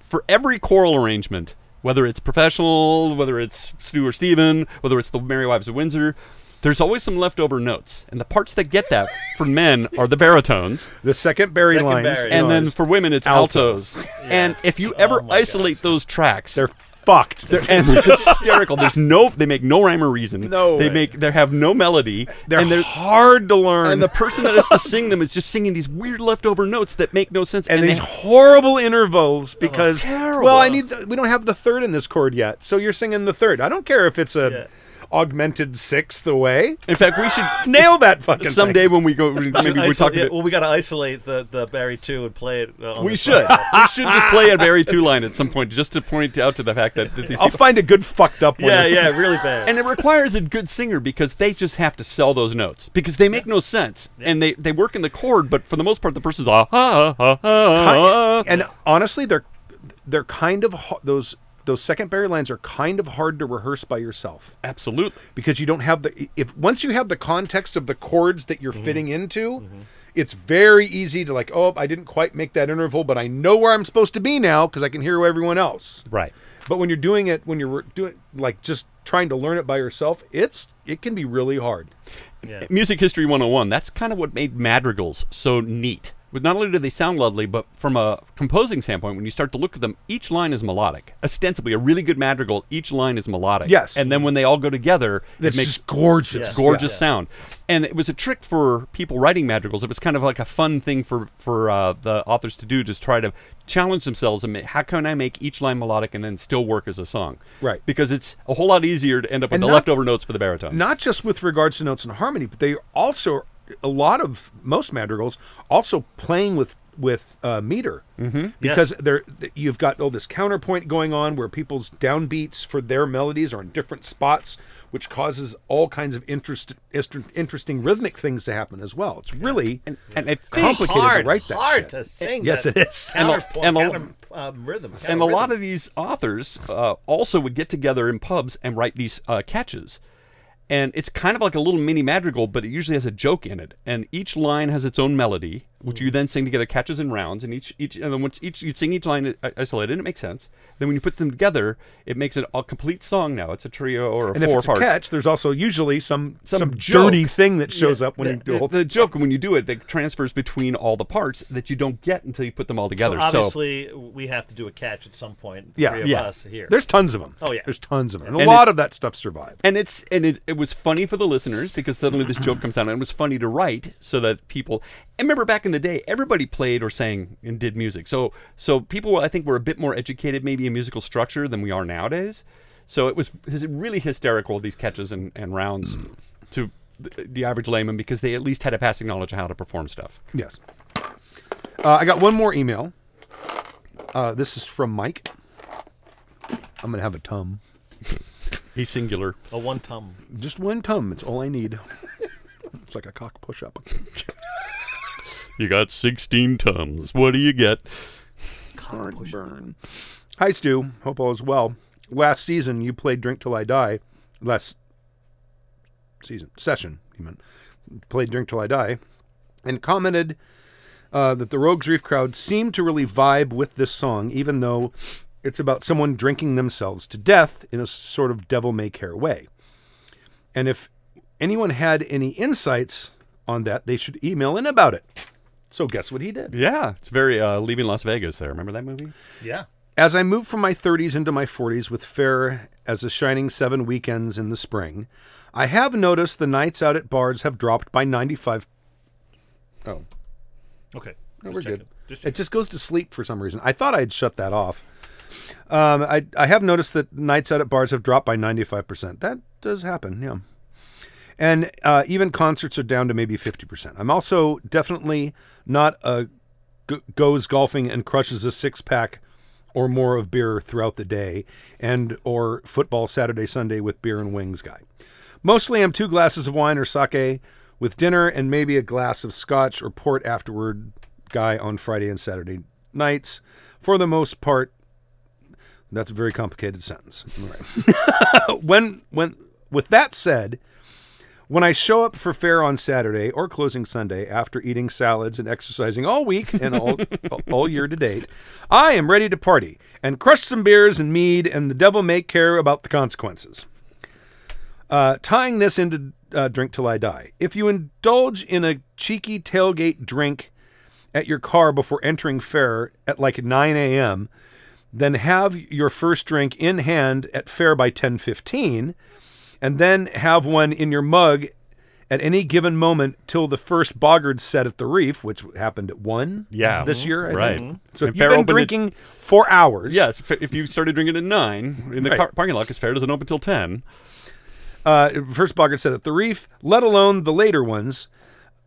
B: for every choral arrangement, whether it's professional, whether it's Stu or Steven, whether it's the Merry Wives of Windsor, there's always some leftover notes, and the parts that get that for men are the baritones,
A: the second Barry
C: Second
A: lines,
C: Barry.
B: and then for women it's
A: Alto.
B: altos. And if you ever
C: Oh my
B: isolate those tracks,
A: they're fucked.
B: and they're hysterical. There's no, they make no rhyme or reason.
A: No
B: they
A: way.
B: make, they have no melody.
A: They're
B: and they're,
A: hard to learn.
B: and the person that has to sing them is just singing these weird leftover notes that make no sense.
A: and
B: they-
A: these horrible intervals oh, because
B: terrible.
A: well, I need the, we don't have the third in this chord yet, so you're singing the third. I don't care if it's a
C: Yeah.
A: Augmented sixth away.
B: in fact, we should
A: Nail that fucking thing.
B: someday when we go. Maybe we
C: Iso-
B: talk.
C: yeah, well, we got to isolate the, the Barry two and play it. Uh, on
B: we should. we should just play a Barry two line at some point, just to point out to the fact that, that these
A: I'll
B: people.
A: find a good fucked up one.
C: yeah, yeah, really bad.
B: And it requires a good singer because they just have to sell those notes because they make no sense and they, they work in the chord, but for the most part, the person's ah ha ha ha.
A: and honestly, they're they're kind of ho- those those second Barry lines are kind of hard to rehearse by yourself.
B: Absolutely.
A: because you don't have the if once you have the context of the chords that
B: Mm-hmm.
A: you're fitting into it's very easy to like oh i didn't quite make that interval but i know where i'm supposed to be now because i can hear everyone else
B: Right.
A: but when you're doing it when you're doing like just trying to learn it by yourself it's it can be really hard
C: yeah.
B: Music History 101, that's kind of what made madrigals so neat. But not only do they sound lovely, but from a composing standpoint, when you start to look at them, each line is melodic. Ostensibly, a really good madrigal, each line is melodic.
A: Yes.
B: And then when they all go together,
A: it's
B: it makes
A: just gorgeous
B: gorgeous
C: Yeah.
B: sound. And it was a trick for people writing madrigals. It was kind of like a fun thing for for uh, the authors to do, just try to challenge themselves and make, how can I make each line melodic and then still work as a song?
A: Right.
B: Because it's a whole lot easier to end up with
A: And
B: the
A: not-
B: leftover notes for the baritone.
A: not just with regards to notes and harmony but they also a lot of most madrigals also playing with with uh, meter mm-hmm. because they're th- you've got all this counterpoint going on where people's downbeats for their melodies are in different spots which causes all kinds of interest, interesting rhythmic things to happen as well it's really
B: and I think
A: complicated
C: hard,
A: to write that
C: hard
A: shit.
C: to sing.
A: yes it is
B: And a-
C: Counterpoint,
B: and a-
C: counter, um, rhythm.
B: and a lot of these authors uh, also would get together in pubs and write these uh, catches and it's kind of like a little mini madrigal, but it usually has a joke in it, and each line has its own melody, which you then sing together, catches and rounds, and each each and then once each you sing each line isolated, and it makes sense. Then when you put them together, it makes it a complete song. Now it's a trio or a
A: And if
B: four
A: it's
B: parts.
A: a catch, there's also usually some some,
B: Some
A: dirty thing that shows up when
B: the,
A: you do a whole
B: the joke when you do it that transfers between all the parts that you don't get until you put them all together.
C: So
B: So,
C: obviously, we have to do a catch at some point. the
A: Yeah,
C: three of
B: yeah.
C: us here.
A: There's tons of them.
C: Oh, yeah.
A: there's tons of them, and a lot
B: it-
A: of that stuff survived.
B: and it's and it, it was funny for the listeners because suddenly this joke comes out and it was funny to write so that people and remember back in the day everybody played or sang and did music so so people I think were a bit more educated maybe in musical structure than we are nowadays so it was it really hysterical these catches and, and rounds to the, the average layman because they at least had a passing knowledge of how to perform stuff
A: Yes. Uh, I got one more email. Uh, this is from Mike. I'm gonna have a tum.
B: he's singular
C: a one tum.
A: Just one tum. It's all I need. It's like a cock push-up.
B: you got 16 tums what do you get
A: Heartburn. Hi, Stu. Hope all is well. Last season, you played Drink Till I Die. Last season, session, you meant. Played Drink Till I Die. And commented uh, that the Rogues Reef crowd seemed to really vibe with this song, even though it's about someone drinking themselves to death in a sort of devil may care way. And if anyone had any insights on that, they should email in about it. So, guess what he did?
B: yeah it's very uh, leaving Las Vegas there remember that movie
C: Yeah.
A: As I moved from my 30s into my 40s with fair as a shining seven weekends in the spring, I have noticed the nights out at bars have dropped by 95. Oh,
C: Okay.
A: no, we're
C: checking.
A: good.
C: Just
A: It just goes to sleep for some reason. I thought I'd shut that off. Um, I, I have noticed that nights out at bars have dropped by 95%. That does happen, yeah. And uh, even concerts are down to maybe 50%. I'm also definitely not a g- goes golfing and crushes a six pack or more of beer throughout the day and or football Saturday Sunday with beer and wings guy. Mostly I'm two glasses of wine or sake with dinner and maybe a glass of scotch or port afterward guy on Friday and Saturday nights. For the most part, that's a very complicated sentence. When when with that said, when I show up for fair on Saturday or closing Sunday after eating salads and exercising all week and all, all year to date, I am ready to party and crush some beers and mead, and the devil may care about the consequences. Uh, tying this into uh, Drink Till I Die. If you indulge in a cheeky tailgate drink at your car before entering fair at like 9 a.m., then have your first drink in hand at fair by 10:15 and then have one in your mug at any given moment till the first Boggard set at the Reef, which happened at one
B: Yeah.
A: this year. I
B: Right.
A: think. So
B: And
A: you've been
B: at-
A: drinking for hours.
B: Yes, if, if you started drinking at nine in the
A: Right.
B: car- parking lot, because fair doesn't open till ten.
A: Uh, first Boggard set at the Reef, let alone the later ones.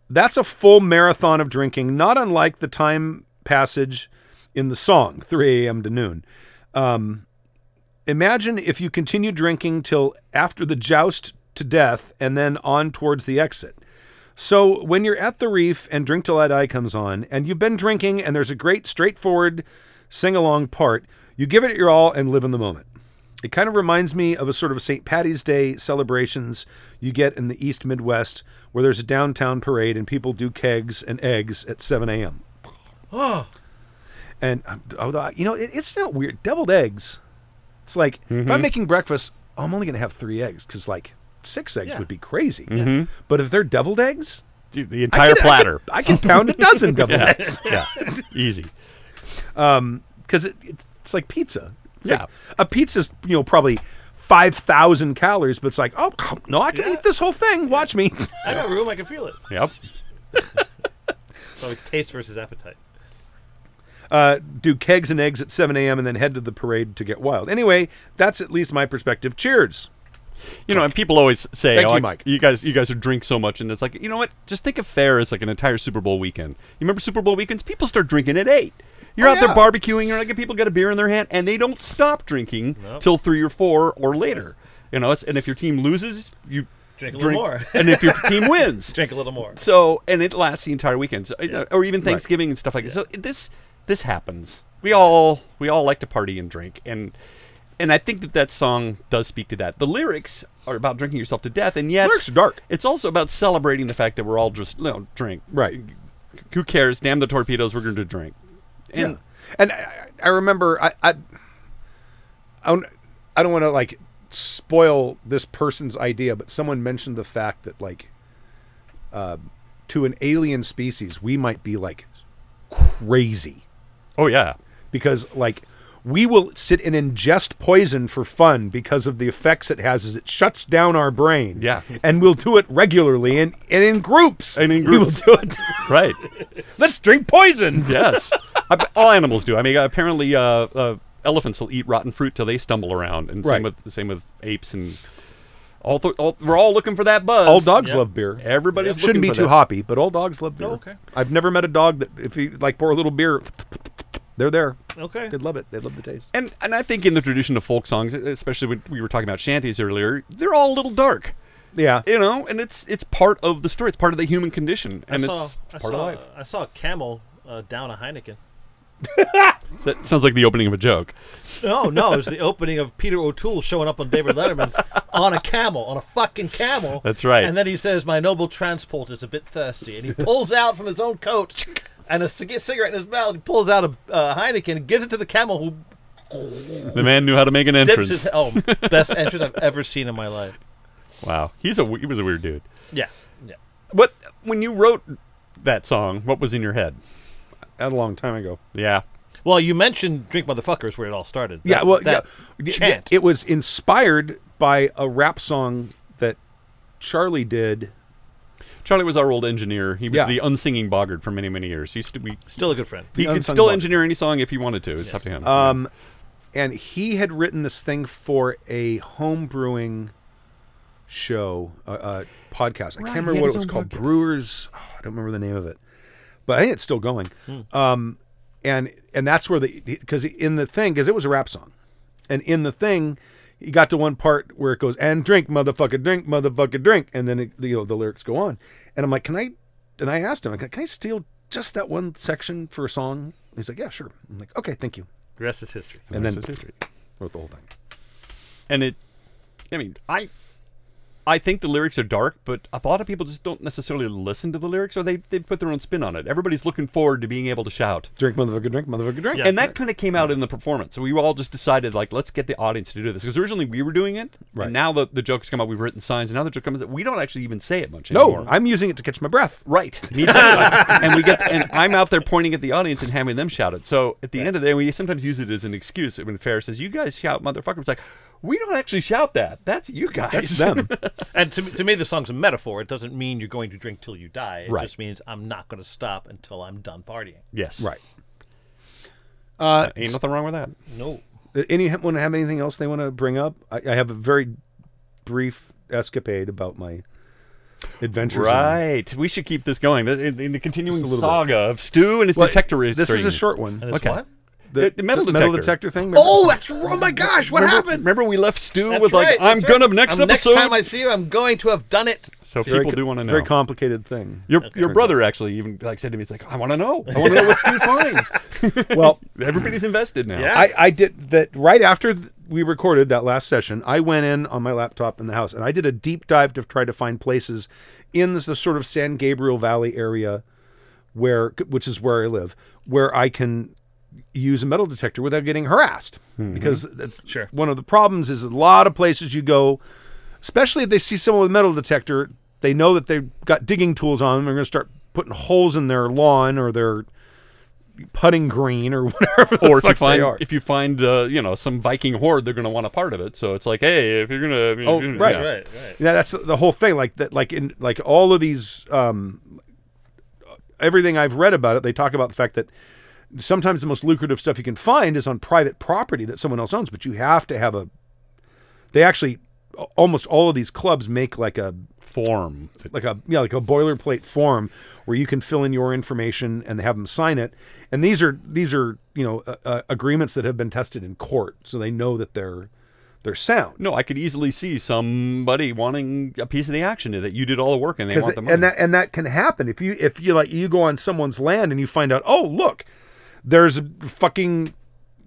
A: That's a full marathon of drinking, not unlike the time passage in the song, 3 a.m. to noon. Um, imagine if you continue drinking till after the joust to death and then on towards the exit. So when you're at the reef and Drink Till I Die comes on, and you've been drinking and there's a great straightforward sing along part, you give it your all and live in the moment. It kind of reminds me of a sort of St. Patty's Day celebrations you get in the East Midwest, where there's a downtown parade and people do kegs and eggs at 7 a.m.
C: Oh,
A: And uh, although, you know, it, it's not weird. Deviled eggs. It's like if I'm mm-hmm. making breakfast, I'm only going to have three eggs because like six eggs
C: Yeah.
A: would be crazy. Mm-hmm. But if they're deviled eggs,
B: Dude, the
A: I
B: entire
A: can- I
B: platter.
A: can, I can pound a dozen deviled
B: yeah,
A: eggs
B: yeah, easy.
A: Um, because it, it's, it's like pizza. It's
B: Yeah.
A: like a pizza's you know probably five thousand calories, but it's like oh no, I can
C: Yeah.
A: eat this whole thing. Watch me.
C: I got room. I can feel it.
B: Yep.
C: It's always taste versus appetite.
A: Uh, do kegs and eggs at 7 a.m. and then head to the parade to get wild. Anyway, that's at least my perspective. Cheers.
B: You know, and people always say,
A: Thank
B: oh,
A: you,
B: I-
A: Mike.
B: You guys, you guys would drink so much, and it's like, you know what? Just think of fair as like an entire Super Bowl weekend. You remember Super Bowl weekends? People start drinking at eight. You're
A: Oh,
B: out there barbecuing. You're like, people get a beer in their hand, and they don't stop drinking
C: Nope.
B: till three or four or later. You know, it's, and if your team loses, you
C: Drink a little more.
B: and if your team wins,
C: Drink a little more.
B: So, and it lasts the entire weekend, so, or even Thanksgiving and stuff like that. So this this happens. We all we all like to party and drink, and and I think that that song does speak to that. The lyrics are about drinking yourself to death, and yet
A: Lyrics are dark.
B: It's also about celebrating the fact that we're all just you know drink.
A: Right.
B: Who cares? Damn the torpedoes. We're going to drink. And
A: And I, I remember I I, I don't, I don't want to like spoil this person's idea, but someone mentioned the fact that like uh, to an alien species we might be like crazy
B: oh yeah,
A: because like we will sit and ingest poison for fun because of the effects it has as it shuts down our brain.
B: Yeah.
A: And we'll do it regularly and, and in groups.
B: And in
A: We will do it.
B: right.
A: Let's drink poison.
B: yes. I all animals do. I mean, apparently, uh, uh, elephants will eat rotten fruit till they stumble around, and
A: Right.
B: same with same with apes and all, th- all. We're all looking for that buzz.
A: All dogs
C: Yeah.
A: love beer.
B: Everybody's
A: Shouldn't
B: looking
A: be
B: for
A: too
B: that.
A: hoppy, but all dogs love beer.
C: Oh, okay.
A: I've never met a dog that if you like pour a little beer, they're there.
C: Okay.
A: They'd love it. They love the taste.
B: And and I think in the tradition of folk songs, especially when we were talking about shanties earlier, they're all a little dark.
A: Yeah.
B: You know, and it's it's part of the story. It's part of the human condition, and
C: I
B: it's part
C: saw,
B: of life.
C: I saw a camel uh, down a Heineken.
B: That sounds like the opening of a joke.
C: No, no, it was the opening of Peter O'Toole showing up on David Letterman's on a camel, on a fucking camel.
B: That's right.
C: And then he says, "My noble transport is a bit thirsty," and he pulls out from his own coat and a cigarette in his mouth. He pulls out a uh, Heineken, and gives it to the camel, who
B: The man knew how to make an
C: dips
B: entrance.
C: his oh best entrance I've ever seen in my life.
B: Wow, he's a he was a weird dude.
C: Yeah, yeah.
B: What when you wrote that song? What was in your head?
A: That a long time ago.
B: Yeah,
C: Well, you mentioned "Drink Motherfuckers" where it all started.
A: Yeah, well,
C: that
A: yeah,
C: chant.
A: It was inspired by a rap song that Charlie did.
B: Charlie was our old engineer. He was
A: Yeah.
B: the unsinging boggard for many many years. He's st- we,
C: Still a good friend.
B: he could
A: unsung
B: still
A: boggard.
B: engineer any song if he wanted to. It's up to him.
A: Um, and he had written this thing for a home brewing show, a uh, uh, podcast. I
B: Right,
A: can't
B: he
A: remember
B: had
A: what
B: his
A: it was
B: own
A: called.
B: podcast.
A: Brewers. oh, I don't remember the name of it, but I think it's still going.
B: Hmm.
A: Um, and and that's where the because in the thing because it was a rap song, and in the thing. He got to one part where it goes and drink motherfucker drink motherfucker drink and then it, you know the lyrics go on and I'm like can I and I asked him can I steal just that one section for a song he's like yeah sure I'm like okay thank you
C: The rest is history.
A: and
B: Rest
A: then
B: is history.
A: wrote the whole thing.
B: and it i mean i i think the lyrics are dark but a lot of people just don't necessarily listen to the lyrics or they, they put their own spin on it everybody's looking forward to being able to shout
A: Drink, motherfucker, drink, motherfucker, drink.
C: Yeah.
B: and that kind of came out in the performance so we all just decided like let's get the audience to do this because originally we were doing it
A: Right.
B: and now the, the jokes come out we've written signs and now the joke comes out we don't actually even say it much
A: no,
B: anymore
A: I'm using it to catch my breath.
B: Right. Me too. and we get and I'm out there pointing at the audience and having them shout it. So at the end of the day, we sometimes use it as an excuse when Ferris says, "You guys shout motherfucker." It's like we don't actually shout that. That's you guys.
A: That's them.
C: And to me, to me, the song's a metaphor. It doesn't mean you're going to drink till you die. It
A: Right.
C: just means I'm not going to stop until I'm done partying.
B: yes.
A: right. Uh,
B: Ain't nothing wrong with that.
C: No.
A: anyone have anything else they want to bring up? I, I have a very brief escapade about my adventures. in-
B: Right. We should keep this going. In, in the continuing
A: Just a little
B: saga of Stu and his
A: Well,
B: detector
A: This is a short one.
C: And it's
B: Okay.
C: what?
A: The,
B: the metal
A: metal
B: detector.
A: detector thing.
C: Oh, that's oh my gosh! What
B: remember,
C: happened?
B: Remember, we left Stu
C: That's
B: with like,
C: right,
B: "I'm gonna
C: right.
B: next
C: Um,
B: episode."
C: Next time I see you, I'm going to have done it.
B: so
A: Very
B: people
A: co-
B: do want to know.
A: Very complicated thing.
B: your your brother actually even like said to me, "It's like I want to know. I want to know what Stu finds."
A: Well,
B: Everybody's invested now.
C: Yeah.
A: I, I did that right after th- we recorded that last session. I went in on my laptop in the house and I did a deep dive to try to find places in this, the sort of San Gabriel Valley area, where which is where I live, where I can use a metal detector without getting harassed. Because that's
C: Sure.
A: one of the problems is a lot of places you go, especially if they see someone with a metal detector, they know that they've got digging tools on them. They're going to start putting holes in their lawn or their putting green or whatever. the
B: or if you
A: fuck they
B: find
A: are.
B: if you find uh, you know some Viking horde, they're going to want a part of it. So it's like, hey, if you're gonna,
A: Oh,
B: you know,
A: right.
B: yeah.
C: Right, right.
A: Yeah, that's the whole thing. Like that, like in like all of these, um, everything I've read about it, they talk about the fact that sometimes the most lucrative stuff you can find is on private property that someone else owns, but you have to have a. They actually, almost all of these clubs make like a
B: form.
A: like a yeah like a boilerplate form where you can fill in your information and have them sign it. And these are these are you know uh, agreements that have been tested in court, so they know that they're they're sound.
B: No, I could easily see somebody wanting a piece of the action that you did all the work and they want the money.
A: and that and that can happen if you if you like you go on someone's land and you find out oh look there's a fucking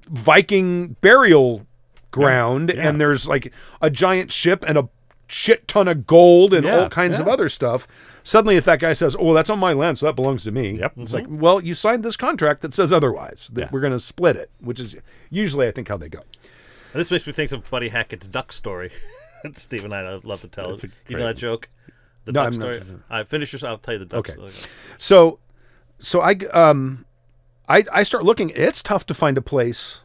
A: Viking burial ground and there's like a giant ship and a shit ton of gold and
B: Yeah,
A: all kinds of other stuff. Suddenly, if that guy says, "Oh, that's on my land, so that belongs to me,"
B: Yep.
A: it's like, well, you signed this contract that says otherwise. That
B: Yeah.
A: we're going to split it, which is usually, I think, how they go.
C: And this makes me think of Buddy Hackett's duck story. Steve and I love to tell
B: That's
C: it.
B: a
C: You know that joke? The
A: No,
C: duck
A: I'm not
C: story.
A: sure.
C: I finish this. I'll tell you the duck
A: Okay.
C: story.
A: So, so I um, I I start looking. It's tough to find a place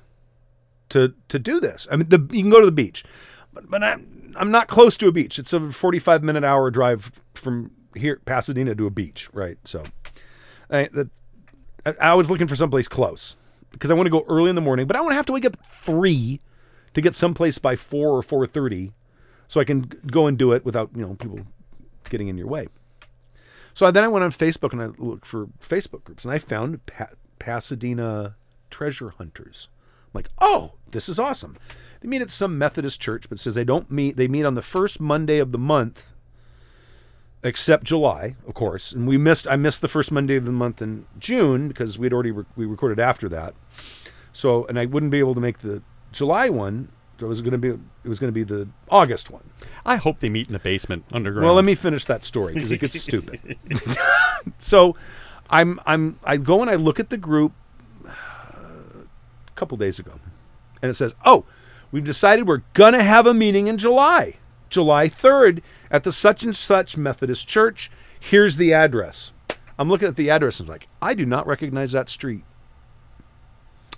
A: to to do this. I mean, the you can go to the beach, but but I'm I'm not close to a beach. It's a 45 minute hour drive from here Pasadena to a beach, right? So, I that I, I was looking for someplace close because I want to go early in the morning, but I want to have to wake up three to get someplace by four or four thirty, so I can go and do it without you know people getting in your way. So then I went on Facebook and I looked for Facebook groups and I found pa- Pasadena treasure hunters. I'm like, oh, this is awesome. They meet at some Methodist church, but it says they don't meet. They meet on the first Monday of the month, except July, of course. And we missed. I missed the first Monday of the month in June because we'd already re- we recorded after that. So and I wouldn't be able to make the July one. So it was going to be. It was going to be the August one.
B: I hope they meet in the basement underground.
A: Well, let me finish that story because it gets stupid. so, I'm I'm I go and I look at the group uh, a couple days ago, and it says, "Oh, we've decided we're gonna have a meeting in July, July 3rd, at the such and such Methodist Church. Here's the address." I'm looking at the address and I'm like, I do not recognize that street.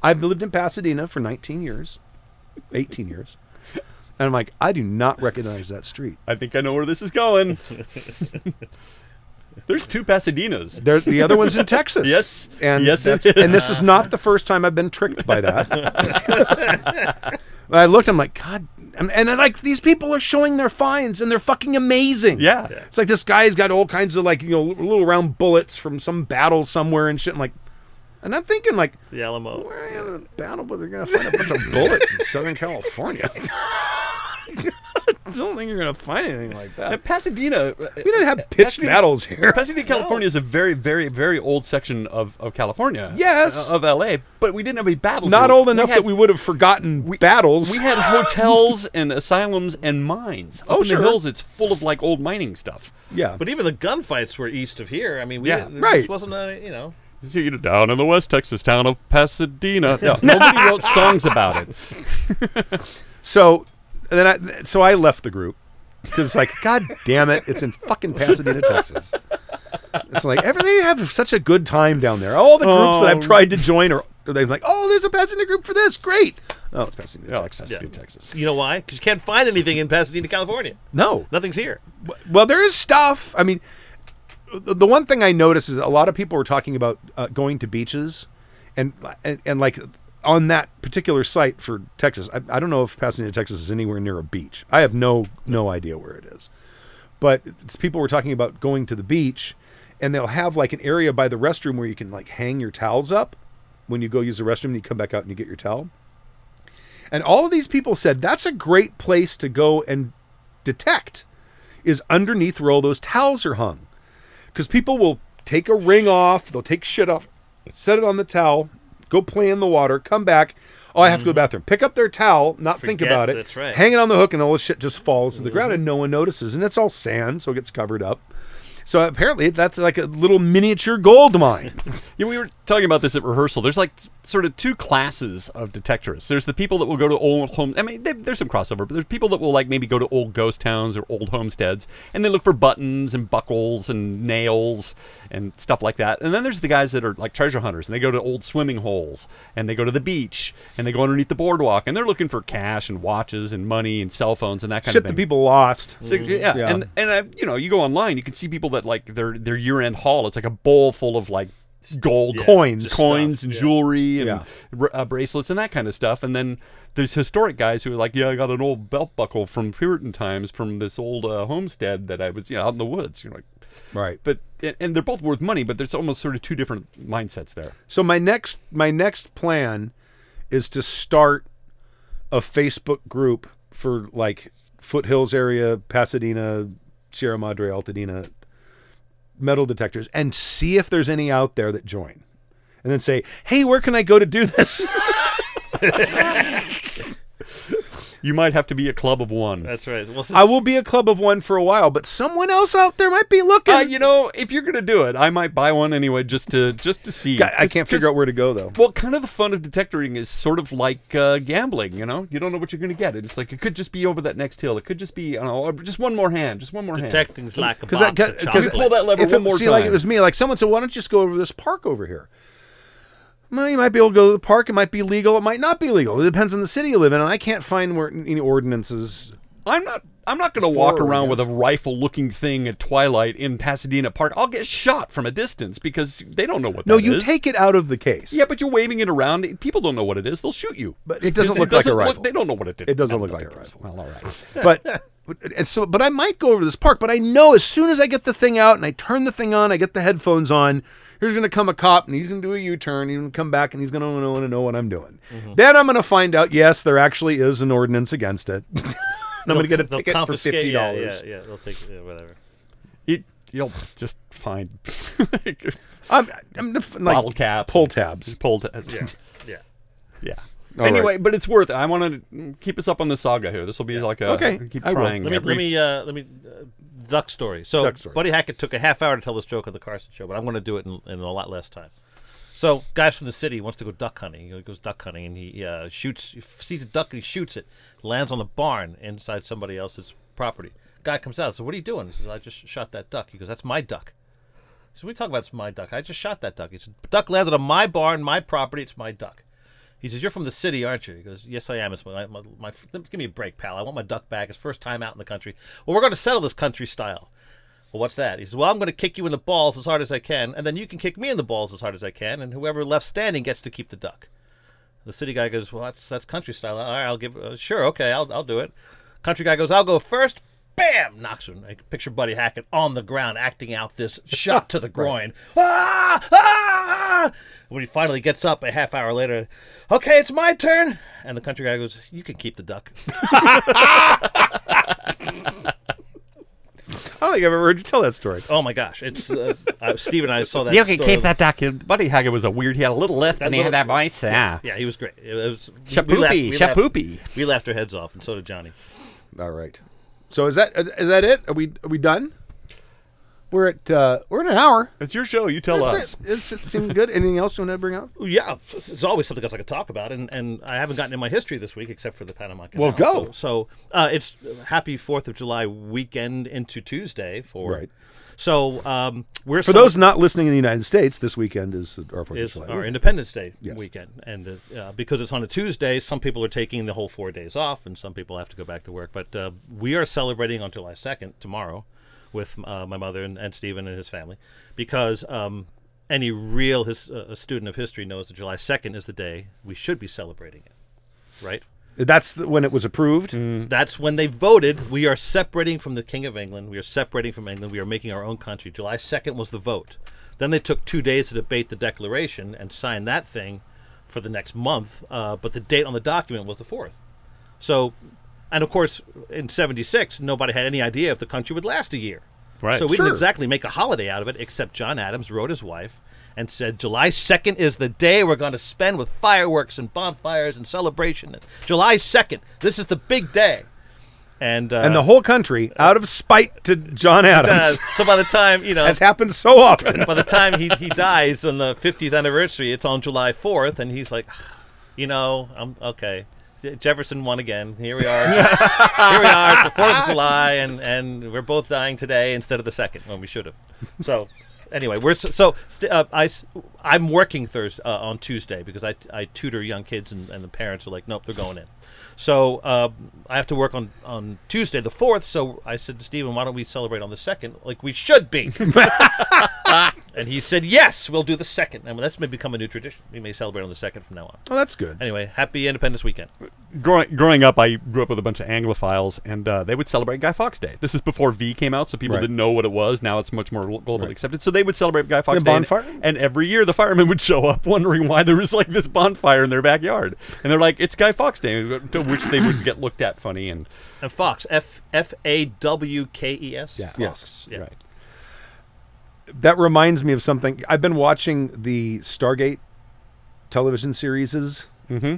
A: I've lived in Pasadena for 19 years, 18 years. And I'm like, I do not recognize that street.
B: I think I know where this is going. There's two Pasadenas.
A: There, the other one's in Texas.
B: Yes.
A: and
B: Yes, it
A: that's- and this is not the first time I've been tricked by that. I looked, I'm like, God, and, and then, like these people are showing their finds, and they're fucking amazing.
B: Yeah.
A: it's like this guy's got all kinds of like you know little round bullets from some battle somewhere and shit. I'm like, and I'm thinking like,
C: The Alamo.
A: where are you gonna battle, but they're gonna find a bunch of bullets in Southern California. I don't think you're gonna find anything like that.
B: Pasadena.
A: We didn't have pitched
B: Pasadena-
A: battles here.
B: Pasadena, California is a very, very, very old section of, of California.
A: Yes.
B: uh, Of LA, but we didn't have any battles.
A: Not
B: here.
A: old enough
B: had,
A: that we would have forgotten battles.
B: We had hotels and asylums and mines. Up
A: Oh,
B: in
A: sure.
B: the hills, it's full of like old mining stuff.
A: yeah,
C: But even the gunfights were east of here. I mean, we
B: Yeah.
C: didn't-
A: Right.
C: This wasn't a you know.
B: See you down in the West Texas town of Pasadena. No, nobody wrote songs about it.
A: So then I so I left the group because it's like God damn it, it's in fucking Pasadena, Texas. It's like everything have such a good time down there. All the groups that I've
B: Oh.
A: tried to join are they're like, oh, there's a Pasadena group for this, great. Oh, it's Pasadena,
B: Oh,
A: Texas.
B: Pasadena, Texas.
C: You know why? Because you can't find anything in Pasadena, California.
A: No,
C: Nothing's here.
A: well, there is stuff. I mean, the the one thing I noticed is a lot of people were talking about uh, going to beaches, and, and and like on that particular site for Texas. I, I don't know if Pasadena, Texas, is anywhere near a beach. I have no no idea where it is, but people were talking about going to the beach, and they'll have like an area by the restroom where you can like hang your towels up when you go use the restroom. and You come back out and you get your towel. And all of these people said that's a great place to go and detect is underneath where all those towels are hung. Because people will take a ring off, they'll take shit off, set it on the towel, go play in the water, come back. Oh, I have to go to the mm-hmm. bathroom. Pick up their towel, not think about it.
C: that's right.
A: Hang it on the hook, and all the shit just falls to the ground, and mm-hmm. no one notices. And it's all sand, so it gets covered up. So apparently, that's like a little miniature gold mine.
B: Yeah, we were talking about this at rehearsal. There's like sort of two classes of detectorists. There's the people that will go to old homes. I mean, they, there's some crossover, but there's people that will like maybe go to old ghost towns or old homesteads, and they look for buttons and buckles and nails and stuff like that. And then there's the guys that are like treasure hunters, and they go to old swimming holes, and they go to the beach, and they go underneath the boardwalk, and they're looking for cash and watches and money and cell phones and that kind
A: shit
B: of
A: that
B: thing.
A: people lost.
B: So, yeah,
A: Yeah.
B: and and uh, you know, you go online, you can see people that like their their year end haul. It's like a bowl full of like gold
A: Coins.
B: coins
C: stuff,
B: and
C: yeah.
B: jewelry and
A: Yeah.
B: br- uh, bracelets and that kind of stuff. And then there's historic guys who are like, yeah, I got an old belt buckle from Puritan times from this old uh, homestead that I was you know out in the woods. You're like,
A: Right.
B: but and- and they're both worth money, but there's almost sort of two different mindsets there.
A: So my next my next plan is to start a Facebook group for like foothills area, Pasadena, Sierra Madre, Altadena metal detectors and see if there's any out there that join. And then say, "Hey, where can I go to do this?"
B: You might have to be a club of one.
C: That's right. Well, since,
A: I will be a club of one for a while, but someone else out there might be looking.
B: Uh, you know, if you're gonna do it, I might buy one anyway, just to just to see.
A: I, I
B: 'Cause-
A: can't figure out where to go though.
B: Well, kind of the fun of detectoring is sort of like uh, gambling. You know, you don't know what you're going to get. It's like it could just be over that next hill. It could just be, you know, just one more hand, just one more hand.
C: detecting's like a
A: Because
C: box
A: that,
C: of
A: because
B: Pull that lever
A: if
B: one
A: it,
B: more
A: see, like it was me, like someone said, "Why don't you just go over this park over here?" Well, you might be able to go to the park. It might be legal. It might not be legal. It depends on the city you live in, and I can't find where any ordinances.
B: I'm not. I'm not going to walk around with a rifle-looking thing at twilight in Pasadena Park. I'll get shot from a distance because they don't know what. That is.
A: No, you
B: is.
A: take it out of the case.
B: Yeah, but you're waving it around. People don't know what it is. They'll shoot you.
A: But it doesn't
B: It
A: look like a
B: doesn't
A: rifle.
B: they don't know what it is.
A: It doesn't look like a rifle.
B: Well, all right.
A: but and so but I might go over to this park, but I know as soon as I get the thing out and I turn the thing on, I get the headphones on, here's gonna come a cop and he's gonna do a U-turn, he's gonna come back and he's gonna wanna know what I'm doing.
C: Mm-hmm.
A: Then I'm gonna find out, yes, there actually is an ordinance against it. and I'm gonna get a ticket for fifty dollars.
C: Yeah, yeah, they'll take yeah, whatever.
B: It, you'll just find
A: I'm, I'm def- like
B: bottle caps,
A: pull tabs.
B: pull tabs.
C: Yeah, yeah.
B: Yeah.
A: All
B: anyway,
A: right.
B: but it's worth it. I want to keep us up on the saga here. This will be like a
A: Okay,
B: Keep
A: I will.
B: trying.
C: Let me
B: every-
C: let me uh, let me uh, duck story. So
A: Duck story.
C: Buddy Hackett took a half hour to tell this joke on the Carson show, but I'm going to do it in, in a lot less time. So guys from the city wants to go duck hunting. He goes duck hunting and he uh, shoots, he sees a duck and he shoots it. Lands on a barn inside somebody else's property. Guy comes out. So what are you doing? He says, I just shot that duck. He goes, That's my duck. So we talk about it's my duck. I just shot that duck. It's said, Duck landed on my barn, my property. It's my duck. He says, "You're from the city, aren't you?" He goes, "Yes, I am." It's my, my, my give me a break, pal. I want my duck back. It's first time out in the country. Well, we're going to settle this country style. Well, what's that? He says, "Well, I'm going to kick you in the balls as hard as I can, and then you can kick me in the balls as hard as I can, and whoever left standing gets to keep the duck." The city guy goes, "Well, that's that's country style. All right, I'll give. Uh, sure, okay, I'll I'll do it." Country guy goes, "I'll go first. Bam! Knocks him. I picture Buddy Hackett on the ground acting out this shot to the groin. Ah! Ah! When he finally gets up a half hour later, okay, it's my turn. And the country guy goes, "You can keep the duck."
A: I don't think I've ever heard you tell that story.
C: Oh my gosh, it's uh, uh, Steve and I saw that.
B: You can
C: story.
B: keep that duck. Buddy Hackett was a weird. He had a little lift and he had that voice. Yeah.
C: Yeah, he was great. It was we laughed-
B: Shapoopy.
C: we laughed- We laughed our heads off, and so did Johnny.
A: All right. So is that is, that it? Are we are we done? We're at uh, we're at an hour.
B: It's your show. You tell us.
A: It. It's, it seemed good. Anything else you want to bring up?
C: Yeah, it's, it's always something else I could talk about, and, and I haven't gotten in my history this week except for the Panama Canal.
A: Well, go.
C: So, so uh, it's happy Fourth of July weekend into Tuesday for.
A: Right.
C: So um, we're
A: For those not listening in the United States, this weekend is our Fourth of
C: is
A: July.
C: our Independence Day
A: Yes.
C: weekend, and uh, uh, because it's on a Tuesday, some people are taking the whole four days off, and some people have to go back to work. But uh, we are celebrating on July second tomorrow with uh, my mother and, and Stephen and his family, because um, any real his, uh, a student of history knows that July second is the day we should be celebrating it, right?
A: That's the, when it was approved.
C: That's when they voted. We are separating from the King of England. We are separating from England. We are making our own country. July 2nd was the vote. Then they took two days to debate the Declaration and sign that thing for the next month. Uh, but the date on the document was the 4th. So, and of course, in 76, nobody had any idea if the country would last a year.
B: Right.
C: So we
A: Sure.
C: didn't exactly make a holiday out of it, except John Adams wrote his wife and said, July 2nd is the day we're going to spend with fireworks and bonfires and celebration. July 2nd, this is the big day. And, uh,
A: and the whole country, out of spite to John
C: uh,
A: Adams,
C: so by the time, you know,
A: has happened so often.
C: by the time he, he dies on the 50th anniversary, it's on July 4th, and he's like, you know, I'm okay. Jefferson won again. Here we are. Here we are. It's the 4th of July, and, and we're both dying today instead of the 2nd when we should have. So, anyway, we're so, so st- uh, I, I'm working Thursday uh, on Tuesday because I, I tutor young kids, and, and the parents are like, nope, they're going in. So uh, I have to work on, on Tuesday, the 4th. So I said to Stephen, why don't we celebrate on the 2nd like we should be? And he said, "Yes, we'll do the second, and that's may become a new tradition. We may celebrate on the second from now on."
A: well, that's good.
C: Anyway, happy Independence Weekend.
B: growing growing up, I grew up with a bunch of Anglophiles, and uh, they would celebrate Guy Fawkes Day. This is before V came out, so people
A: Right.
B: didn't know what it was. Now it's much more globally
A: Right.
B: accepted. So they would celebrate Guy Fawkes Day, and-
A: bonfire?
B: and, every year the firemen would show up, wondering why there was like this bonfire in their backyard, and they're like, "It's Guy Fawkes Day," to which they would get looked at funny and
C: And Fox, F F A W K E S.
B: Yeah.
C: Fox.
A: Yes.
C: Yeah.
B: right.
A: That reminds me of something. I've been watching the Stargate television series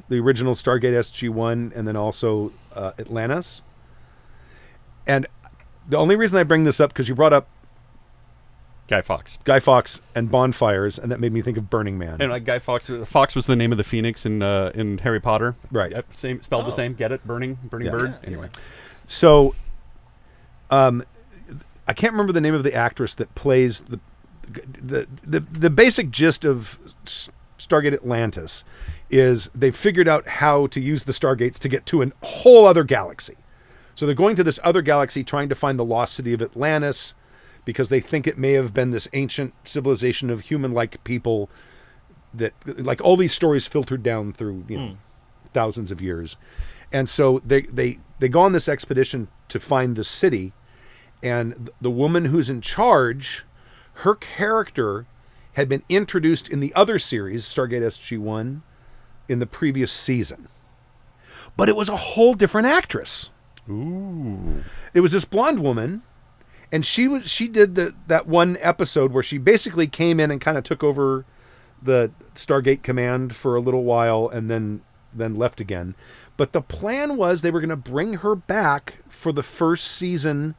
A: the original Stargate SG One, and then also uh, Atlantis. And the only reason I bring this up because you brought up
B: Guy Fawkes.
A: Guy Fawkes and bonfires, and that made me think of Burning Man.
B: And uh, Guy Fawkes. Fawkes was the name of the phoenix in uh, in Harry Potter.
A: Right.
B: Yep, same spelled the same. Get it? Burning, burning
A: Yeah.
B: bird. Anyway,
A: So, um, I can't remember the name of the actress that plays the the the, the basic gist of Stargate Atlantis is they've figured out how to use the stargates to get to a whole other galaxy. So they're going to this other galaxy trying to find the lost city of Atlantis because they think it may have been this ancient civilization of human-like people that like all these stories filtered down through you know hmm. thousands of years. And so they they they go on this expedition to find the city and the woman who's in charge her character had been introduced in the other series stargate sg1 in the previous season. But it was a whole different actress.
B: Ooh,
A: it was this blonde woman and she was she did the that one episode where she basically came in and kind of took over the Stargate command for a little while and then then left again. But the plan was they were going to bring her back for the first season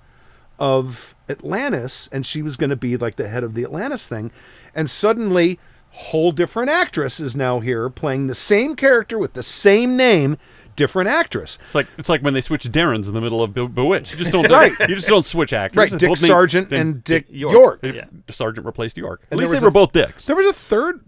A: of Atlantis and she was going to be like the head of the Atlantis thing and suddenly whole different actress is now here playing the same character with the same name different actress
B: it's like it's like when they switch Darrens in the middle of Be- Bewitched. You just don't
A: Right.
B: You just don't switch actors.
A: right Dick
B: Both
A: Sargent
B: then
A: and Dick,
C: York.
A: York,
B: They-
C: Yeah.
B: Sargent replaced York. At
A: And
B: least they were
A: a-
B: both dicks.
A: There was a third.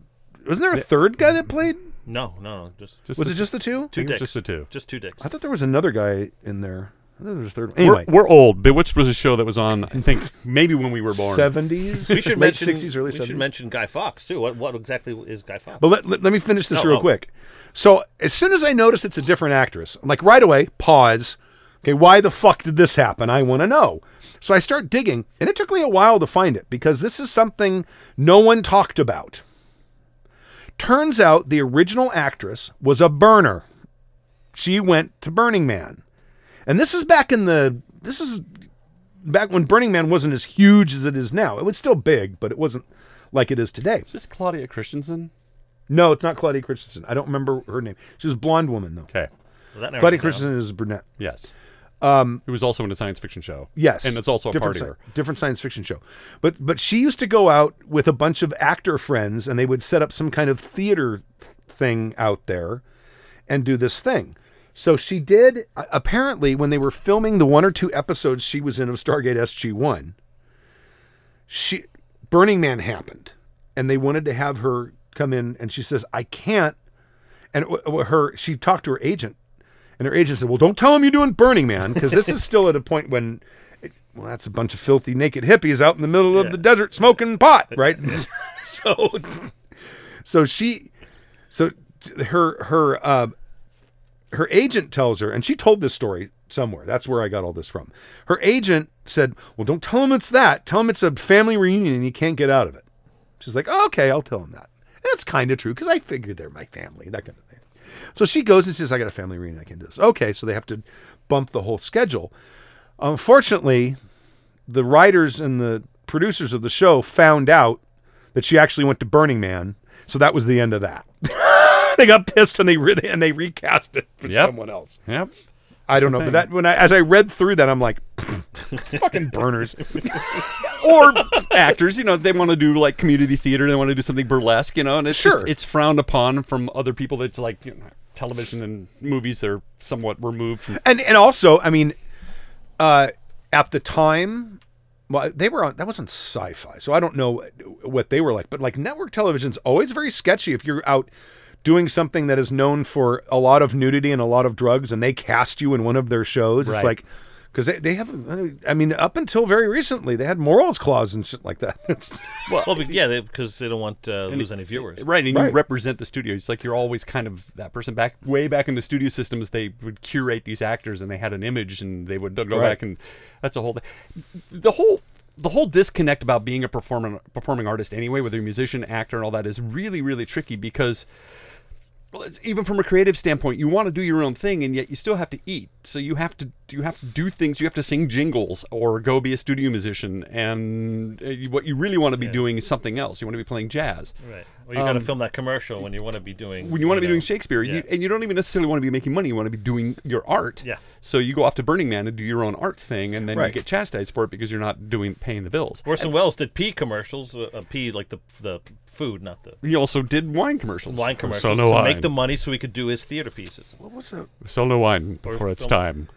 A: Wasn't there a third guy that played?
C: No, no, no, just
B: Just
A: Was
B: the-
A: it just the two?
B: I think it was
C: dicks.
B: just the two.
C: just two dicks.
A: I thought there was another guy in there. I thought there was a third. Anyway,
B: We're, we're old. Bewitched was a show that was on. I think maybe when we were born.
A: seventies,
C: We should
A: late
C: mention
A: sixties, early
C: we should mention Guy Fawkes too. What what exactly is Guy Fawkes?
A: But let, let, let me finish this
C: Oh,
A: real
C: oh.
A: quick. So as soon as I notice it's a different actress, I'm like right away, pause. Okay, why the fuck did this happen? I want to know. So I start digging, and it took me a while to find it because this is something no one talked about. Turns out the original actress was a burner. She went to Burning Man. And this is back in the this is back when Burning Man wasn't as huge as it is now. It was still big, but it wasn't like it is today.
B: Is this Claudia Christensen?
A: No, it's not Claudia Christensen. I don't remember her name. She was a blonde woman though.
B: Okay.
C: Well,
A: Claudia
C: it down.
A: Christensen is brunette.
B: Yes. Um, it was also in a science fiction show.
A: Yes,
B: and it's also a
A: different,
B: partier.
A: sci- different science fiction show. But but she used to go out with a bunch of actor friends, and they would set up some kind of theater thing out there, and do this thing. So she did. Apparently, when they were filming the one or two episodes she was in of Stargate SG One, she Burning Man happened, and they wanted to have her come in, and she says, "I can't." And w- w- her, she talked to her agent, and her agent said, "Well, don't tell him you're doing Burning Man because this is still at a point when, it, well, that's a bunch of filthy naked hippies out in the middle of the desert smoking pot, right?" so, so she, so her her uh, her agent tells her, and she told this story somewhere. That's where I got all this from. Her agent said, "Well, don't tell him it's that. Tell him it's a family reunion and you can't get out of it." She's like, oh, "Okay, I'll tell him that." That's kind of true because I figured they're my family, that kind of thing. So she goes and says, "I got a family reunion. I can do this." Okay, so they have to bump the whole schedule. Unfortunately, the writers and the producers of the show found out that she actually went to Burning Man, so that was the end of that. they got pissed and they re- and they recast it for
B: Yep.
A: someone else.
B: Yep.
A: I don't know, but that when I as I read through that, I'm like, fucking burners.
B: or actors, you know, they want to do like community theater, they want to do something burlesque, you know, and it's
A: Sure.
B: just it's frowned upon from other people that's like you know, television and movies are somewhat removed from
A: and and also, I mean, uh, at the time, well, they were on that wasn't sci-fi, so I don't know what they were like. But like network television's always very sketchy if you're out doing something that is known for a lot of nudity and a lot of drugs, and they cast you in one of their shows. It's like. Because they, they have, uh, I mean, up until very recently, they had morals clause and shit like that. It's-
C: Well, be- yeah, because they, don't want to lose any viewers.
B: Right, and
A: Right.
B: you represent the studio. It's like you're always kind of that person back way back in the studio systems. They would curate these actors, and they had an image, and they would go
A: Right.
B: back and that's a whole thing. The whole the whole disconnect about being a performing performing artist anyway, whether you're a musician, actor, and all that, is really really tricky because well, even from a creative standpoint, you want to do your own thing, and yet you still have to eat. So you have to you have to do things. You have to sing jingles or go be a studio musician. And uh, what you really want to be doing is something else. You want to be playing jazz.
C: Right. Well, you got to film that commercial when you want to be doing.
B: Um, When you want to be doing Shakespeare,
C: yeah.
B: you, and you don't even necessarily want to be making money. You want to be doing your art.
C: Yeah.
B: So you go off to Burning Man and do your own art thing, and then
A: Right.
B: you get chastised for it because you're not doing paying the bills.
C: Orson Welles did pea commercials. Uh, uh, pea like the the food, not the
B: He also did wine commercials.
C: wine commercials
B: Sell no
C: to
B: wine.
C: make the money so he could do his theater pieces.
A: What was that?
B: Sell no wine before it's
C: film-
B: time.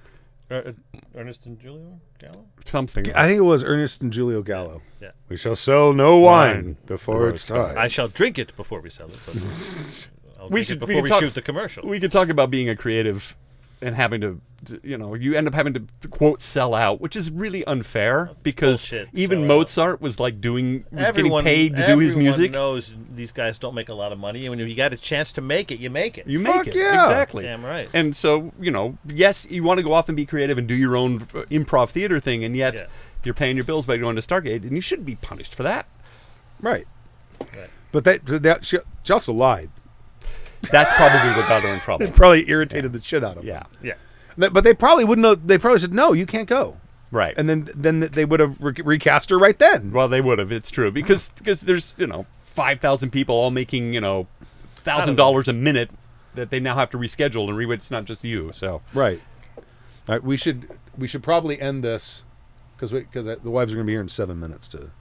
C: Er, uh, Ernest and Julio Gallo.
B: Something.
A: I think it was Ernest and Julio Gallo.
C: Yeah.
A: We shall sell no wine,
B: Wine
A: before,
B: before
A: it's
B: it's time.
A: time.
C: I shall drink it before we sell it, but I'll drink
B: should-
C: it
B: we
C: before
B: can
C: we,
B: talk-
C: shoot the commercial.
B: we could talk about being a creative and having to, you know, you end up having to quote sell out, which is really unfair because
C: bullshit,
B: even
C: sell out.
B: Mozart was like doing was
C: everyone,
B: getting paid to do his music.
C: everyone knows these guys don't make a lot of money, and when you got a chance to make it, you make it.
B: You
A: Fuck
B: make it
A: yeah.
B: exactly.
C: Damn right.
B: And so you know, yes, you want to go off and be creative and do your own uh, improv theater thing, and yet
C: Yeah.
B: you're paying your bills by going to Stargate, and you shouldn't be punished for that.
A: right.
C: Right.
A: But that, that she, she also lied.
B: That's probably what got her in trouble.
A: Probably irritated the shit out of her.
B: Yeah,
A: them.
C: yeah.
A: But they probably wouldn't have. They probably said, no, you can't go.
B: right.
A: And then then they would have re- recast her right then.
B: Well, they would have. It's true because because there's you know five thousand people all making you know thousand dollars a minute that they now have to reschedule and re. It's not just you. So
A: Right. All right. We should we should probably end this because because the wives are going to be here in seven minutes to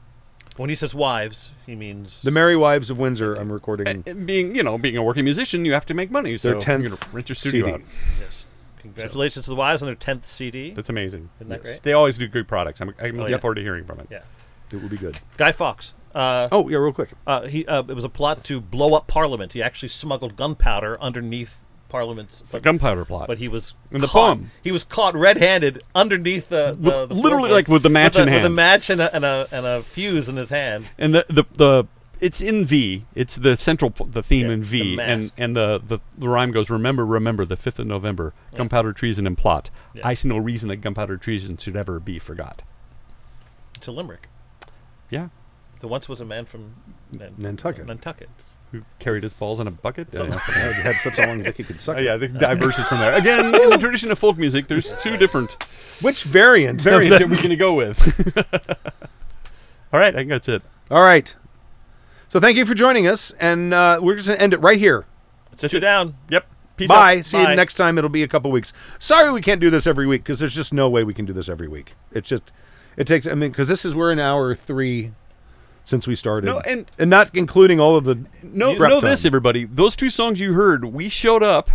C: When he says wives, he means
A: the Merry Wives of Windsor. I'm recording.
B: And being you know being a working musician, you have to make money. So
A: Their 10th
B: you know, rent your studio
A: CD.
B: out.
C: yes. Congratulations to the wives on their tenth CD.
B: That's amazing.
C: Isn't that great?
B: They always do good products. I'm, I'm looking
C: yeah.
B: forward to hearing from it.
C: Yeah.
A: It will be good.
C: Guy Fawkes. Uh,
A: Oh yeah, real quick.
C: uh, he uh, it was a plot to blow up Parliament. He actually smuggled gunpowder underneath Parliament,
B: It's a
C: but,
B: gun plot.
C: but he was
B: In the
C: caught,
B: poem.
C: He was caught red-handed underneath the, the, the
B: literally
C: floorboards
B: like with the match
C: with
B: in
C: a, with a match and a, and a and a fuse in his hand.
B: and the the the it's in V. It's the central the theme
C: Yeah,
B: in V,
C: the
B: and and the, the the rhyme goes: Remember, remember the fifth of November, gunpowder treason and plot.
C: Yeah.
B: I see no reason that gunpowder treason should ever be forgot.
C: to Limerick.
B: Yeah,
C: There once was a man from Nan-
A: Nantucket.
C: Nantucket.
B: Who carried his balls in a bucket? Yeah, yeah.
A: Had, had such a long dick he could suck.
B: Oh,
A: it.
B: yeah, the diverses from there. Again, in the tradition of folk music, there's two different
A: Which variant? of
B: variants
A: the-
B: that we're going to go with. All right, I think that's it.
A: All right. So thank you for joining us, and uh, we're just gonna end it right here.
C: Sit you down.
B: Yep. Peace
A: Bye.
B: out.
A: See
C: Bye.
A: you next time. It'll be a couple weeks. Sorry we can't do this every week because there's just no way we can do this every week. It's just it takes. I mean, because this is we're in hour three since we started.
B: No, and-
A: and not including all of the
B: No,
A: prep
B: know
A: time.
B: this, everybody. Those two songs you heard, we showed up,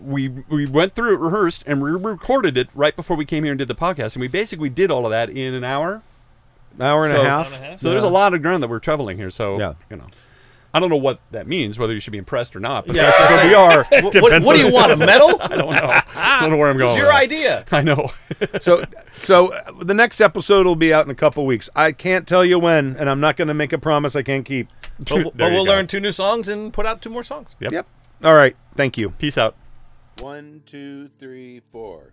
B: we we went through it, rehearsed, and we recorded it right before we came here and did the podcast. And we basically did all of that in an hour.
A: hour and
B: So-
A: a half.
C: Hour and a half.
B: So there's a lot of ground that we're traveling here. So
A: Yeah.
B: you know, I don't know what that means, whether you should be impressed or not. But
C: Yeah,
B: that's
C: I
B: where we are.
C: What, what, what do you want? A medal?
B: I don't know. I don't know where I'm going.
C: It's your
B: with
C: idea.
B: I know.
A: so so uh, the next episode will be out in a couple weeks. I can't tell you when, and I'm not going to make a promise I can't keep.
C: But, but we'll
B: go.
C: learn two new songs and put out two more songs.
B: Yep.
A: Yep. All right. Thank you.
B: Peace out.
D: One, two, three, four.